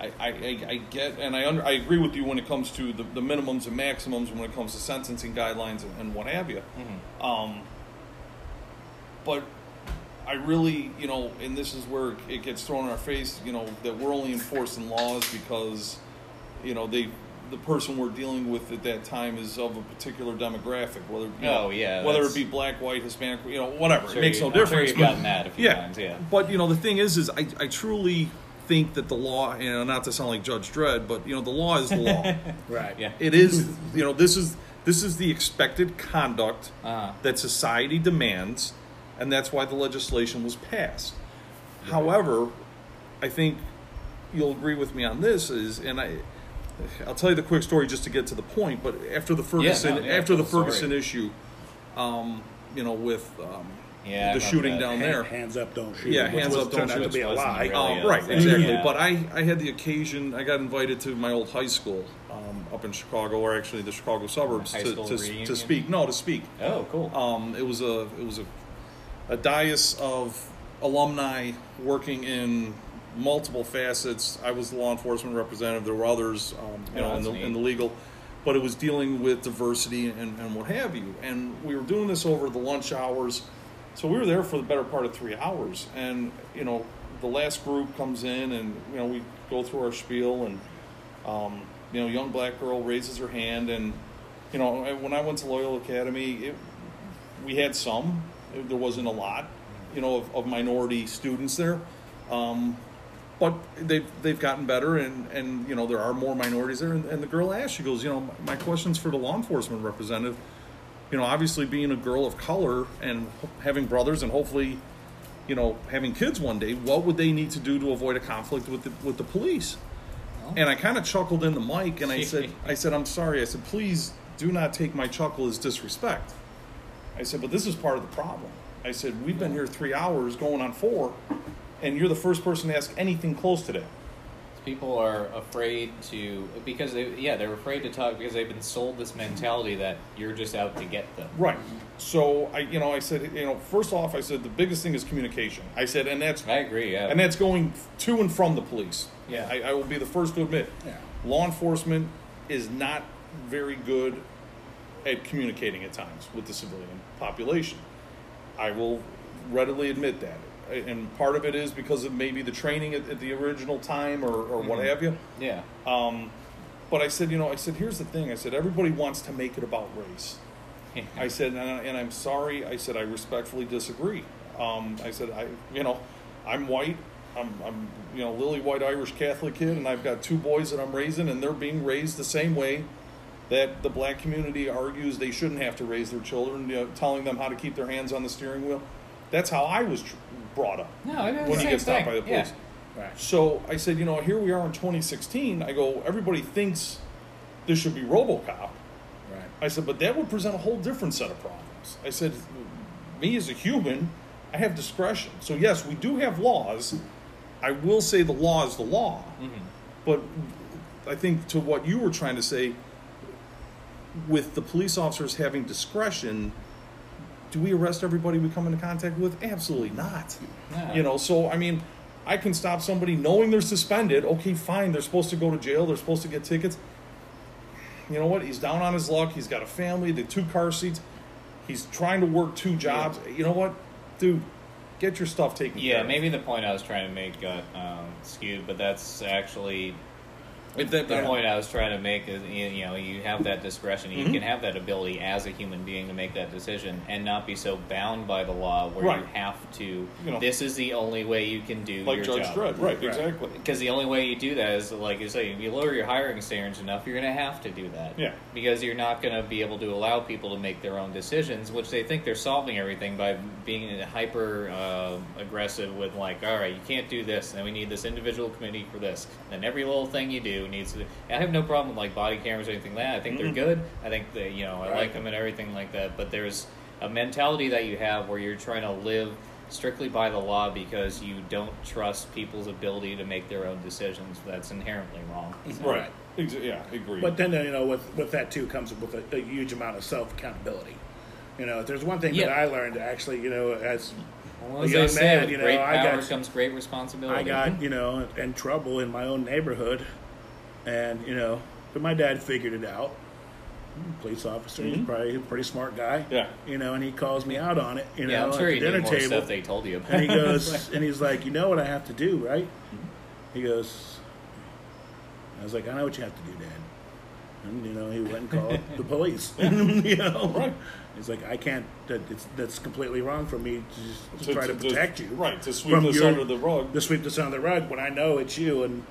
I, I, I, get and I under, I agree with you when it comes to the, the minimums and maximums when it comes to sentencing guidelines and, and what have you. Mhm. Um, but I really, you know, and this is where it gets thrown in our face, you know, that we're only enforcing laws because, you know, they, the person we're dealing with at that time is of a particular demographic, whether, you know, Oh, yeah, whether it be black, white, Hispanic, you know, whatever. Sure it makes you- no I'm sure difference. you've but- gotten that a few yeah. times, yeah. But you know, the thing is, is I, I truly think that the law, you know, not to sound like Judge Dredd, but you know, the law is the law. Right. Yeah. it is, you know, this is this is the expected conduct Uh-huh. that society demands, and that's why the legislation was passed. However, I think you'll agree with me on this is, and I, I'll tell you the quick story just to get to the point. But after the Ferguson, no, yeah, after the the Ferguson story. issue, um, you know, with um, Yeah, the shooting that. down Hand- there, hands up, don't shoot. Yeah, hands up, don't shoot, to be a lie. really um, right, exactly. Yeah. But I, I had the occasion. I got invited to my old high school um, up in Chicago, or actually the Chicago suburbs, to, to, to speak. No, to speak. Oh, cool. Um, it was a it was a, a dais of alumni working in multiple facets. I was the law enforcement representative. There were others, um, you Oh, know, in the, in the legal, but it was dealing with diversity and, and what have you. And we were doing this over the lunch hours, so we were there for the better part of three hours. And you know, the last group comes in, and you know, we go through our spiel, and um, you know, young black girl raises her hand, and you know, when I went to Loyola Academy, it, we had some. There wasn't a lot, you know, of, of minority students there. Um, but they've they've gotten better, and and you know there are more minorities there. And, and the girl asked, she goes, you know, my question's for the law enforcement representative. You know, obviously being a girl of color and having brothers, and hopefully, you know, having kids one day, what would they need to do to avoid a conflict with the with the police? And I kind of chuckled in the mic, and I said, I said, I'm sorry. I said, please do not take my chuckle as disrespect. I said, but this is part of the problem. I said, we've been here three hours, going on four, and you're the first person to ask anything close to that. People are afraid to because they yeah they're afraid to talk because they've been sold this mentality that you're just out to get them. Right. So I, you know, I said, you know, first off, I said the biggest thing is communication. I said, and that's I agree. Yeah. and that's going to and from the police. Yeah. I, I will be the first to admit, Yeah. law enforcement is not very good at communicating at times with the civilian population. I will readily admit that. And part of it is because of maybe the training at, at the original time or, or what Mhm. have you. yeah. Um, but I said, you know, I said, here's the thing. I said, everybody wants to make it about race. I said, and, I, and I'm sorry. I said, I respectfully disagree. Um, I said, I, you know, I'm white. I'm, I'm, you know, lily white Irish Catholic kid, and I've got two boys that I'm raising, and they're being raised the same way that the black community argues they shouldn't have to raise their children, you know, telling them how to keep their hands on the steering wheel. That's how I was tr- brought up. No, it is when the you same get stopped thing. by the Yeah. police. Right. So I said, you know, here we are in 2016. I go, everybody thinks this should be RoboCop. Right. I said, but that would present a whole different set of problems. I said, me as a human, I have discretion. So yes, we do have laws. I will say the law is the law. Mm-hmm. But I think to what you were trying to say, with the police officers having discretion, do we arrest everybody we come into contact with? Absolutely not. No. You know, so I mean, I can stop somebody knowing they're suspended. Okay, fine. They're supposed to go to jail. They're supposed to get tickets. You know what? He's down on his luck. He's got a family, the two car seats. He's trying to work two jobs. You know what, dude? Get your stuff taken care Yeah, maybe the point I was trying to make got um, skewed, but that's actually If that- the point I was trying to make is you you know you have that discretion, you Mhm. can have that ability as a human being to make that decision and not be so bound by the law where Right. you have to. You know. this is the only way you can do like your Judge job. Dredd, right? Right. Exactly. Because the only way you do that is, like you say, if you lower your hiring standards enough, you're going to have to do that. Yeah. Because you're not going to be able to allow people to make their own decisions, which they think they're solving everything by being hyper uh, aggressive with, like, all right, you can't do this, and then we need this individual committee for this. And every little thing you do needs to. I have no problem with, like, body cameras or anything like that. I think Mhm. they're good. I think that, you know, I Right. like them and everything like that. But there's a mentality that you have where you're trying to live strictly by the law because you don't trust people's ability to make their own decisions. That's inherently wrong. So- Right. Exa- yeah, agreed. But then you know, with with that too comes with a, a huge amount of self accountability. You know, if there's one thing that I learned actually, you know, as Well, a as young they say, man, you know, great I got comes great responsibility. I got you know in trouble in my own neighborhood, and you know, but my dad figured it out. Police officer, he's Mhm. probably a pretty smart guy. Yeah. You know, and he calls me out on it. You know, yeah, I'm sure at the knew dinner more table, stuff they told you about. and he goes, and he's like, you know what I have to do, right? He goes, I was like, I know what you have to do, Dad. And you know, he went and called the police. you know, Right. He's like, I can't. That it's that's completely wrong for me to, just, to, try to to- protect you, right? To sweep this your- under the rug. to sweep this under the rug when I know it's you. And he,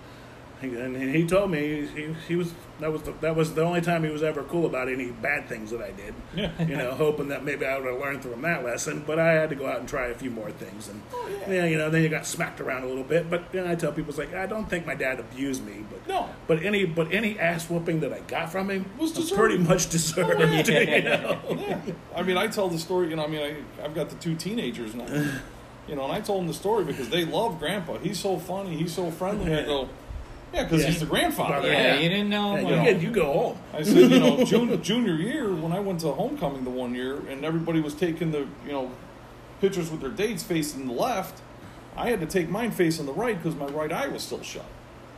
and he told me he, he was that was the, that was the only time he was ever cool about any bad things that I did. Yeah. You know, hoping that maybe I would have learned from that lesson. But I had to go out and try a few more things, and oh, yeah. you know, then you got smacked around a little bit. But then I tell people, it's like I don't think my dad abused me, but No. But any but any ass whooping that I got from him Was was pretty much deserved. Oh, you know? Yeah. I mean, I tell the story. You know, I mean, I, I've got the two teenagers now. You know, and I told them the story because they love Grandpa. He's so funny. He's so friendly. I go, yeah, because Yeah. he's the grandfather. Yeah, Yeah. you didn't know. Yeah, well, you, get, you go home. I said, you know, jun- junior year when I went to homecoming the one year, and everybody was taking the you know pictures with their dates facing the left. I had to take mine facing the right because my right eye was still shut.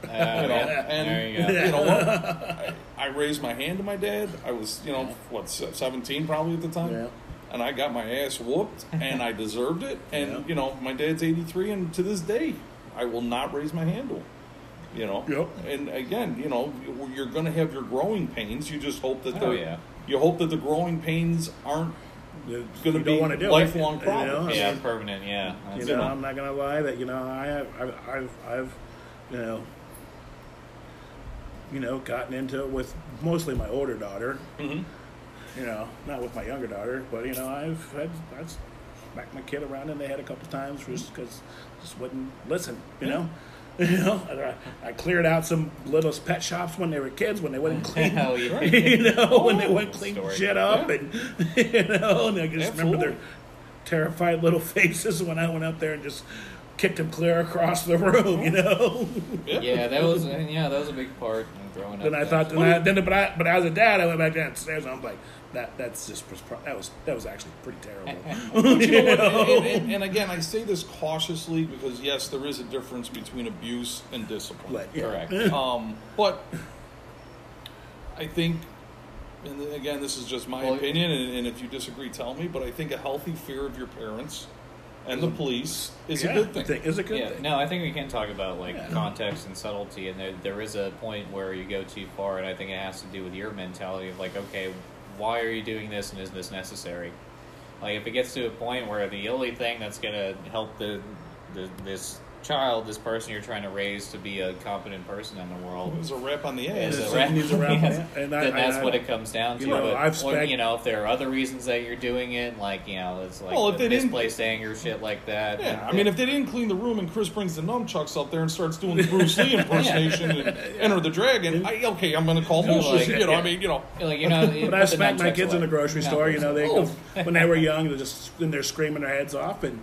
uh, You know, yeah, and there you go. you know what? I, I raised my hand to my dad. I was, you know, what, 17 probably at the time. Yeah. And I got my ass whooped, and I deserved it. And, Yeah. you know, my dad's 83, and to this day, I will not raise my hand to him. You know? Yep. And again, you know, you- you're going to have your growing pains. You just hope that Oh, the, yeah. you hope that the growing pains aren't Gonna be wanna do it, lifelong you know? problems. Yeah, permanent. Yeah, You That's- know, know. I'm not gonna lie that you know I have I've I've, I've you know you know gotten into it with mostly my older daughter. Mhm. You know, not with my younger daughter, but you know I've had I've smacked my kid around in the head a couple times just because just wouldn't listen. You know. You know, I, I cleared out some little pet shops when they were kids when they wouldn't clean. Hell yeah. you know, when they wouldn't clean Story. shit up, and you know, and I just remember their terrified little faces when I went up there and just kicked them clear across the room, you know. yeah, that was yeah, that was a big part in growing up. then I thought, then, I, then but I, but as a dad, I went back downstairs and I'm like, that that's just was that was that was actually pretty terrible. But you know what? And, and, and again, I say this cautiously because yes, there is a difference between abuse and discipline. But, yeah. Correct. Um, but I think, and again, this is just my Well, opinion, and, and if you disagree, tell me. But I think a healthy fear of your parents and the police is Yeah, a good thing. Think is a good yeah, thing. no, I think we can talk about like Yeah. context and subtlety, and there, there is a point where you go too far, and I think it has to do with your mentality of like, okay, why are you doing this, and is this necessary? Like, if it gets to a point where the only thing that's gonna help the, the this child, this person you're trying to raise to be a competent person in the world, There's a rap on the is ass. a It's- rap, a rap, yes, yeah. And I- then that's I- what I- it comes down to. you know, But- I've or, you know, if there are other reasons that you're doing it, like you know, it's like Well, if the they didn't- misplaced anger, shit like that. Yeah, I mean, if they didn't clean the room and Chris brings the nunchucks up there and starts doing the Bruce Lee impersonation and Enter the Dragon, I, okay, I'm going to call bullshit. like- you know, I mean, you know, like you know, But I smacked my kids in the grocery store. You know, they Oh. when they were young, they're just and they're screaming their heads off, and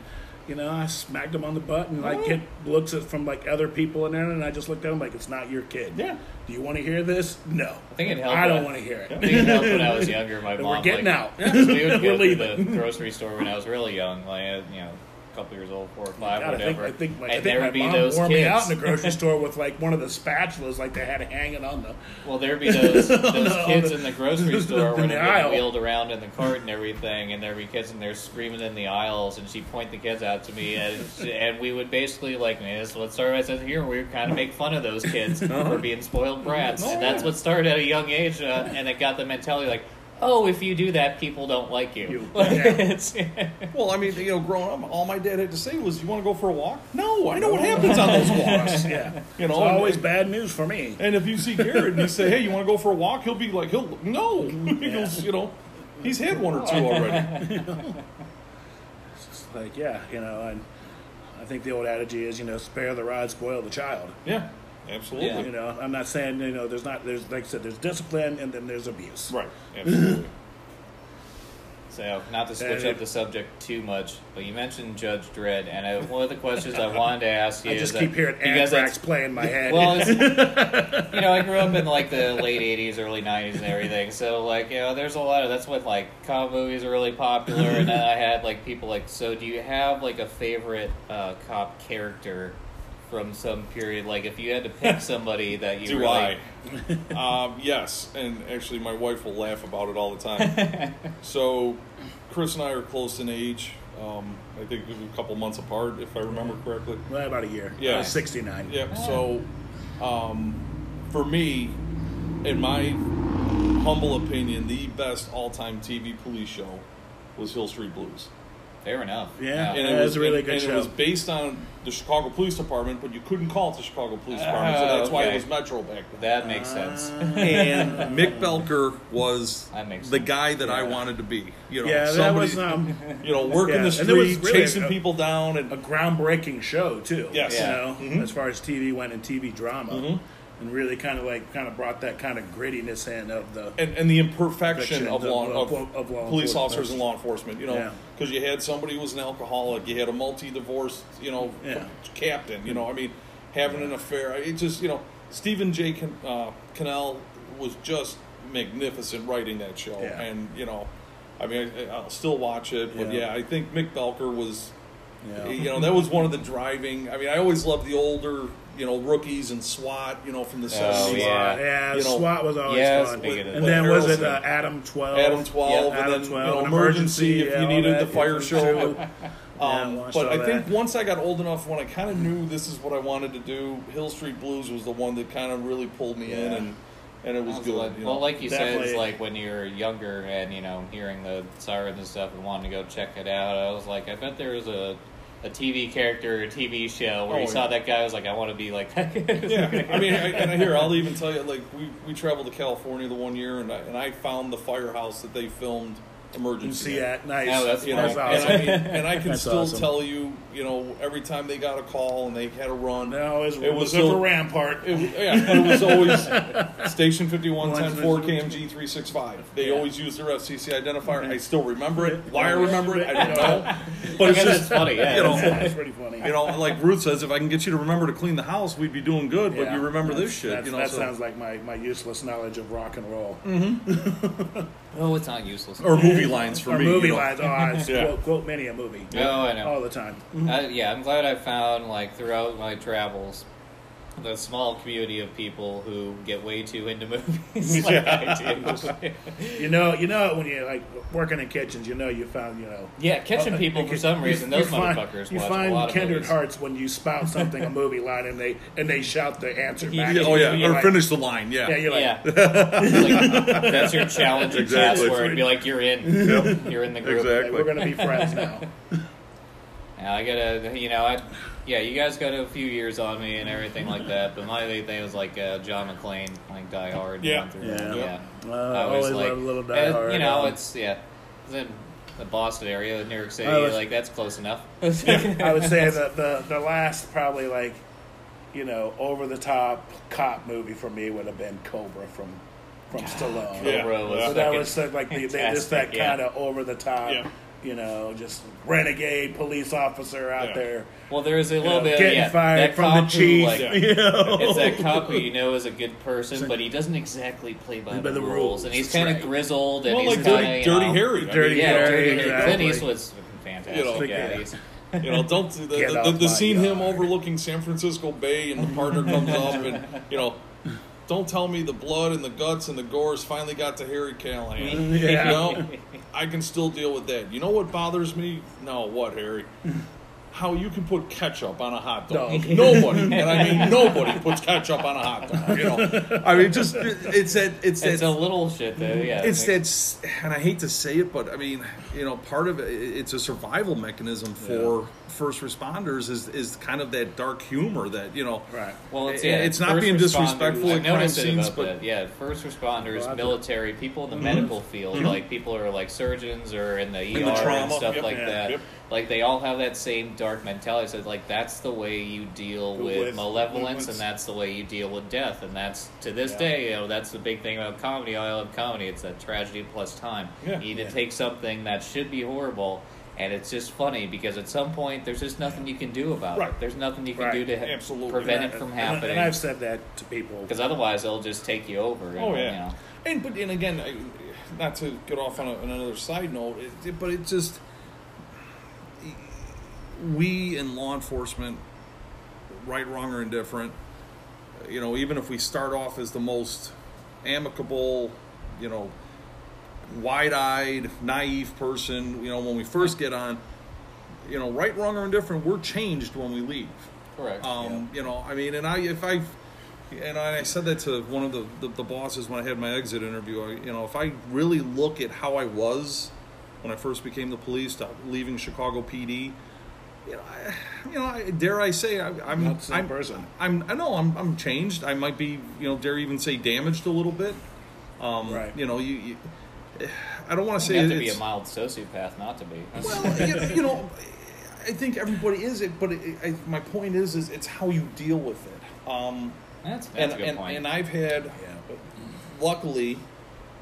you know, I smacked them on the butt, and like get looks at from like other people in there, and I just looked at them like it's not your kid. Yeah. Do you want to hear this? No. I think it helped. I don't when- want to hear I it. think it helped when I was younger. My And mom we're getting like, out. we would We're go to the grocery store when I was really young, like you know, a couple years old, four or five, God, I think, whatever. I think, my, I and think there would be mom those wore kids. me out in the grocery store with like one of the spatulas, like they had hanging on the. Well, there'd be those those No, kids the- in the grocery store when they're wheeled around in the cart and everything, and there'd be kids in there screaming in the aisles, and she'd point the kids out to me, and, and we would basically like, man, this is what started. I said here, we would kind of make fun of those kids for being spoiled brats, and that's what started at a young age, uh, and it got the mentality like. Oh, if you do that, people don't like you. You- Like, yeah. well, I mean, you know, growing up, all my dad had to say was, "You want to go for a walk?" No, I know what happens on those walks. yeah. You know, it's always and- bad news for me. And if you see Garrett and you say, "Hey, you want to go for a walk?" He'll be like, "He'll no." Mm-hmm. he goes, you know, he's had one or two oh. already. It's like, yeah, you know, and I think the old adage is, you know, spare the rod, spoil the child. Yeah, absolutely. You know, I'm not saying, you know, there's not, there's, like I said, there's discipline and then there's abuse. Right, absolutely. So, not to switch And up the subject too much, but you mentioned Judge Dredd, and I, one of the questions I wanted to ask you I is just that- keep hearing because anthrax it's- play in my head. Well, you know, I grew up in like the late '80s, early '90s, and everything. So, like, you know, there's a lot of that's when like cop movies are really popular, and then I had like people like. So, do you have like a favorite uh, cop character from some period? Like, if you had to pick somebody that you Do really, I? um, yes, and actually, my wife will laugh about it all the time. so, Chris and I are close in age. Um, I think a couple months apart, if I remember correctly. Well, about a year. Yeah. I 69. Yep. So, um, for me, in my humble opinion, the best all-time TV police show was Hill Street Blues. Fair enough. Yeah. and Yeah, it was a really and, good and show. it was based on the Chicago Police Department, but you couldn't call it the Chicago Police Department, so Ah, that's why it was Metro back then. that makes sense. and Mick Belker was the guy that I wanted to be. You know, Yeah, that somebody, was um, you know, working Yeah, the and there was street, really chasing a- people down, and a groundbreaking show too. Yes. You Yeah. know, Mhm. as far as TV went and TV drama, Mhm. And really kind of like kind of brought that kind of grittiness in of the. and, and the imperfection of law of- of, of law police officers and law enforcement. You know, Yeah. because you had somebody who was an alcoholic, you had a multi-divorced, you know, Yeah. captain. You know, I mean, having an affair. It just, you know, Stephen J. Can, uh, Cannell was just magnificent writing that show, Yeah. and you know, I mean, I, I'll still watch it, but Yeah. yeah, I think Mick Belker was. Yeah. You know, that was one of the driving. I mean, I always loved the older, you know, rookies and SWAT, you know, from the Oh, seventies. yeah. yeah, You know, SWAT was always yeah, fun. speaking of And then was it uh, Adam Twelve? Adam 12, Yeah, and Adam then 12, you know, an emergency, if you all needed that, the fire show. Um, watched but all I think that. once I got old enough, when I kind of knew this is what I wanted to do, Hill Street Blues was the one that kind of really pulled me in, and and it was Well, good. like- you well, know. like you said, it's like when you're younger and you know hearing the sirens and stuff and wanting to go check it out. I was like, I bet there is a a TV character, a TV show where Oh, you saw that guy. Was like, I want to be like that. yeah, I mean, I, and here I'll even tell you, like we, we traveled to California the one year, and I, and I found the firehouse that they filmed Emergency. see at. that? Nice. Oh, that's You know, That's and, awesome. I mean, and I can That's still awesome. tell you, you know, every time they got a call and they had a run, No, it was, It was was still- for Rampart. It, was- yeah, it was always Station 5110 4 KMG 365. They Yeah. always used their FCC identifier. Okay. I still remember it. Why I remember it, I don't know. but But it's it's just, funny. Yeah, you know, it's- That's pretty funny. you know, like Ruth says, if I can get you to remember to clean the house, we'd be doing good. But Yeah. you remember this shit, that's- you know. that so- sounds like my, my useless knowledge of rock and roll. oh, it's not useless. or movie lines for or me. movie you know. lines. Oh, I Yeah. quote, quote many a movie. Oh, I know. All the time. Uh, yeah, I'm glad I found like throughout my travels the small community of people who get way too into movies. like I do. You know, you know when you like working in kitchens, you know you found you know. yeah, kitchen uh, people you for some reason those find- motherfuckers You watch find a lot of kindred movies. hearts when you spout something a movie line and they and they shout the answer back. Yeah, Oh yeah, You're or like- finish the line. Yeah. Yeah, you're like, yeah, Like, that's your challenge and Exactly. password. Be like, you're in. Yep. You're in the group. Exactly. we're gonna be friends now. Now I gotta, you know, I, Yeah, you guys got a few years on me and everything like that, but my big thing was like uh, John McClane, like Die Hard. Yeah. Yeah. Yeah. yeah. Uh, I was always like, love a little Die Hard, You know, uh, it's yeah, it's in the Boston area, New York City. Was- like that's close enough. I would say that the the last probably like you know over the top cop movie for me would have been Cobra from from Stallone. Yeah. Cobra was So that was like the, they, just that kind of over the top, Yeah. You know, just renegade police officer out Yeah. there, Well, there is a little know, bit getting yeah, fired that from the cop who, chief. like, Yeah. You know, It's that cop who you know is a good person, but he doesn't exactly play by, By the, the rules, rules, and he's kind of right. grizzled, and Well, he's like kind Dirty, of Dirty you know, Harry. I mean, Yeah, Harry, Dirty Harry. exactly. Clint Eastwood's fantastic. You know. yeah, Yeah. You know, don't the, the, the, the scene him overlooking San Francisco Bay and the partner comes up and you know, don't tell me the blood and the guts and the gores finally got to Harry Callahan. Yeah. You know, I can still deal with that. You know what bothers me? No, what Harry? How you can put ketchup on a hot dog? No. Nobody, and I mean nobody, puts ketchup on a hot dog. You know, I mean just it's that it's it's that a little shit though. Yeah, it's it that, and I hate to say it, but I mean, you know, part of it, it's a survival mechanism for first responders is is kind of that dark humor that you know. right. Well, it's, yeah, it's not being disrespectful I've at crime noticed it scenes, about but- that. yeah, first responders, Well, military, people in the medical field, like people who are like surgeons or in the ER the and stuff yep, like yeah, that. yep. Like they all have that same dark mentality. So like that's the way you deal with, With- malevolence, with- and that's the way you deal with death. And that's to this Yeah. day, you know, that's the big thing about comedy. I love comedy. It's that tragedy plus time. Yeah. you need Yeah. to take something that should be horrible. And it's just funny because at some point there's just nothing you can do about Right. it. There's nothing you can Right. do to Absolutely. prevent And it from happening. And I've said that to people. Because otherwise, they'll just take you over. And, Oh You yeah, know. and but and again, not to get off on, a, on another side note, it- but it just we in law enforcement, right, wrong, or indifferent, you know, even if we start off as the most amicable, you know, wide-eyed, naive person, you know, when we first get on, you know, right, wrong, or indifferent, we're changed when we leave. Correct. Um, You know, I mean, and I if I, and I said that to one of the, the, the bosses when I had my exit interview. I, you know, if I really look at how I was when I first became the police, to leaving Chicago PD, you know, I, you know, I, dare I say I, I'm Not the same I'm, person. I'm I know I'm I'm changed. I might be you know dare even say damaged a little bit. Um, Right. You know, you. you I don't want to you say have to be it's- a mild sociopath not to be. well, you, you know, I think everybody is it, but it, I, my point is, is it's how you deal with it. Um, that's, that's and a good and, point. and I've had, Yeah. luckily,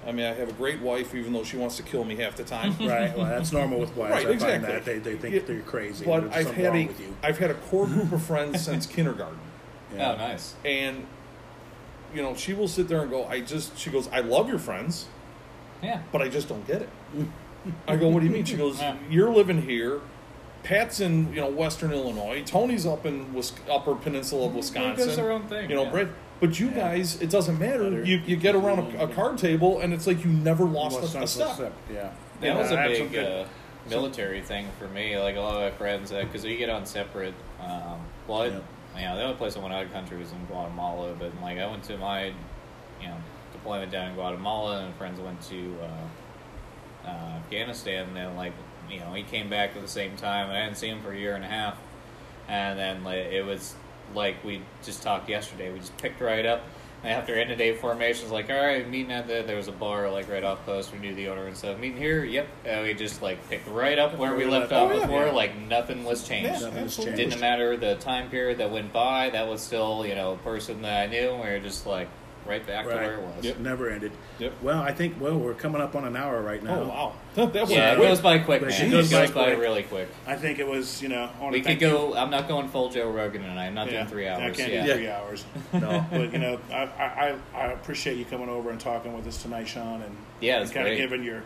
I mean, I have a great wife, even though she wants to kill me half the time. Right. Well, that's normal with wives. Right, I exactly. find that they, they think Yeah, they're crazy. But I've had wrong a, with you. have had a core group of friends since kindergarten, Yeah. Oh, nice. and you know, she will sit there and go, "I just," she goes, "I love your friends." Yeah. but I just don't get it. I go, what do you mean? She goes, Yeah. you're living here. Pat's in you know Western Illinois. Tony's up in Wis- Upper Peninsula of Wisconsin. does their own thing, You know, yeah. Brett. But you Yeah. guys, it doesn't matter. Better. You you get around a, a card table and it's like you never lost a, a step. step, Yeah. That Yeah, was a I have some big uh, military thing for me. Like a lot of my friends, because we get on separate. Um, well, I, Yeah. you know, the only place I went out of country was in Guatemala, but like I went to my, you know, deployment down in Guatemala, and friends went to uh, uh, Afghanistan. And then like, you know, he came back at the same time, and I hadn't seen him for a year and a half. And then like, it was like we just talked yesterday. We just picked right up. And after end of day formations, like, all right, meeting at the there was a bar like right off post. We knew the owner and stuff. Meeting here, yep. And we just like picked right up where we left off Oh, yeah. before. Yeah. Like nothing was changed. Yeah, Nothing absolutely. changed. Didn't matter the time period that went by. That was still you know a person that I knew. And we were just like right back to Right. where it was. Yep. Never ended. Yep. Well, I think well we're coming up on an hour right now. Oh wow, that, that was Yeah, it quick. goes by quick, man. it It goes goes, by by, quick. really quick. I think it was you know. I We could thank go. I'm not going full Joe Rogan tonight. I'm not Yeah, doing three hours. I can't yeah. do three hours. No. but you know, I, I I I appreciate you coming over and talking with us tonight, Sean, and Yeah, and it's kind of great. giving your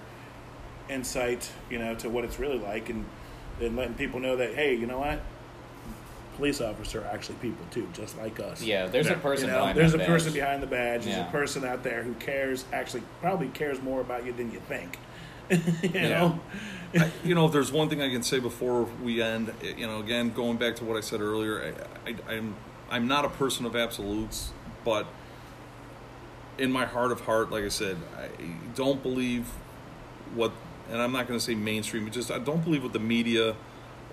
insight, you know, to what it's really like, and and letting people know that hey, you know what, police officer are actually people too, just like us. Yeah, there's Yeah. a person You know, behind there's that a person behind the badge. There's Yeah. a person out there who cares, actually, probably cares more about you than you think. you Yeah. know, I, you know, if there's one thing I can say before we end, eh, you know, again, going back to what I said earlier, I, I, I'm I'm not a person of absolutes, but in my heart of heart, like I said, I don't believe what, and I'm not going to say mainstream, but just I don't believe what the media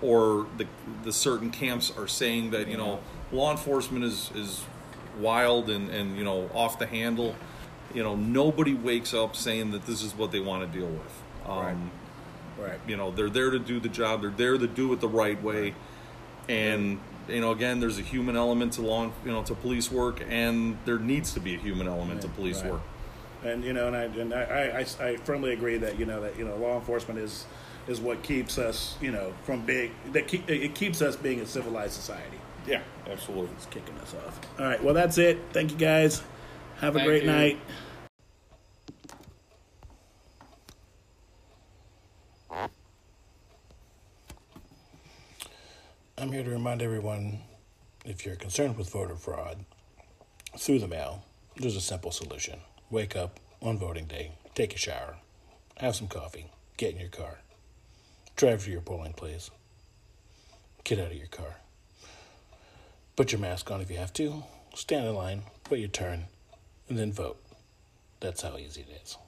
or the the certain camps are saying that you know law enforcement is is wild and and you know off the handle. You know, nobody wakes up saying that this is what they want to deal with. Um, Right. Right. you know they're there to do the job they're there to do it the right way and you know again there's a human element to law you know to police work and there needs to be a human element to police right. work And you know, and I and I, I, I firmly agree that you know that you know law enforcement is is what keeps us you know from being that keep, it keeps us being a civilized society. yeah absolutely It's kicking us off. All right, well that's it. Thank you guys. Have a Thank great you. night. I'm here to remind everyone if you're concerned with voter fraud through the mail, there's a simple solution. Wake up on voting day, take a shower, have some coffee, get in your car, drive to your polling place, get out of your car. Put your mask on if you have to, stand in line, wait your turn, and then vote. That's how easy it is.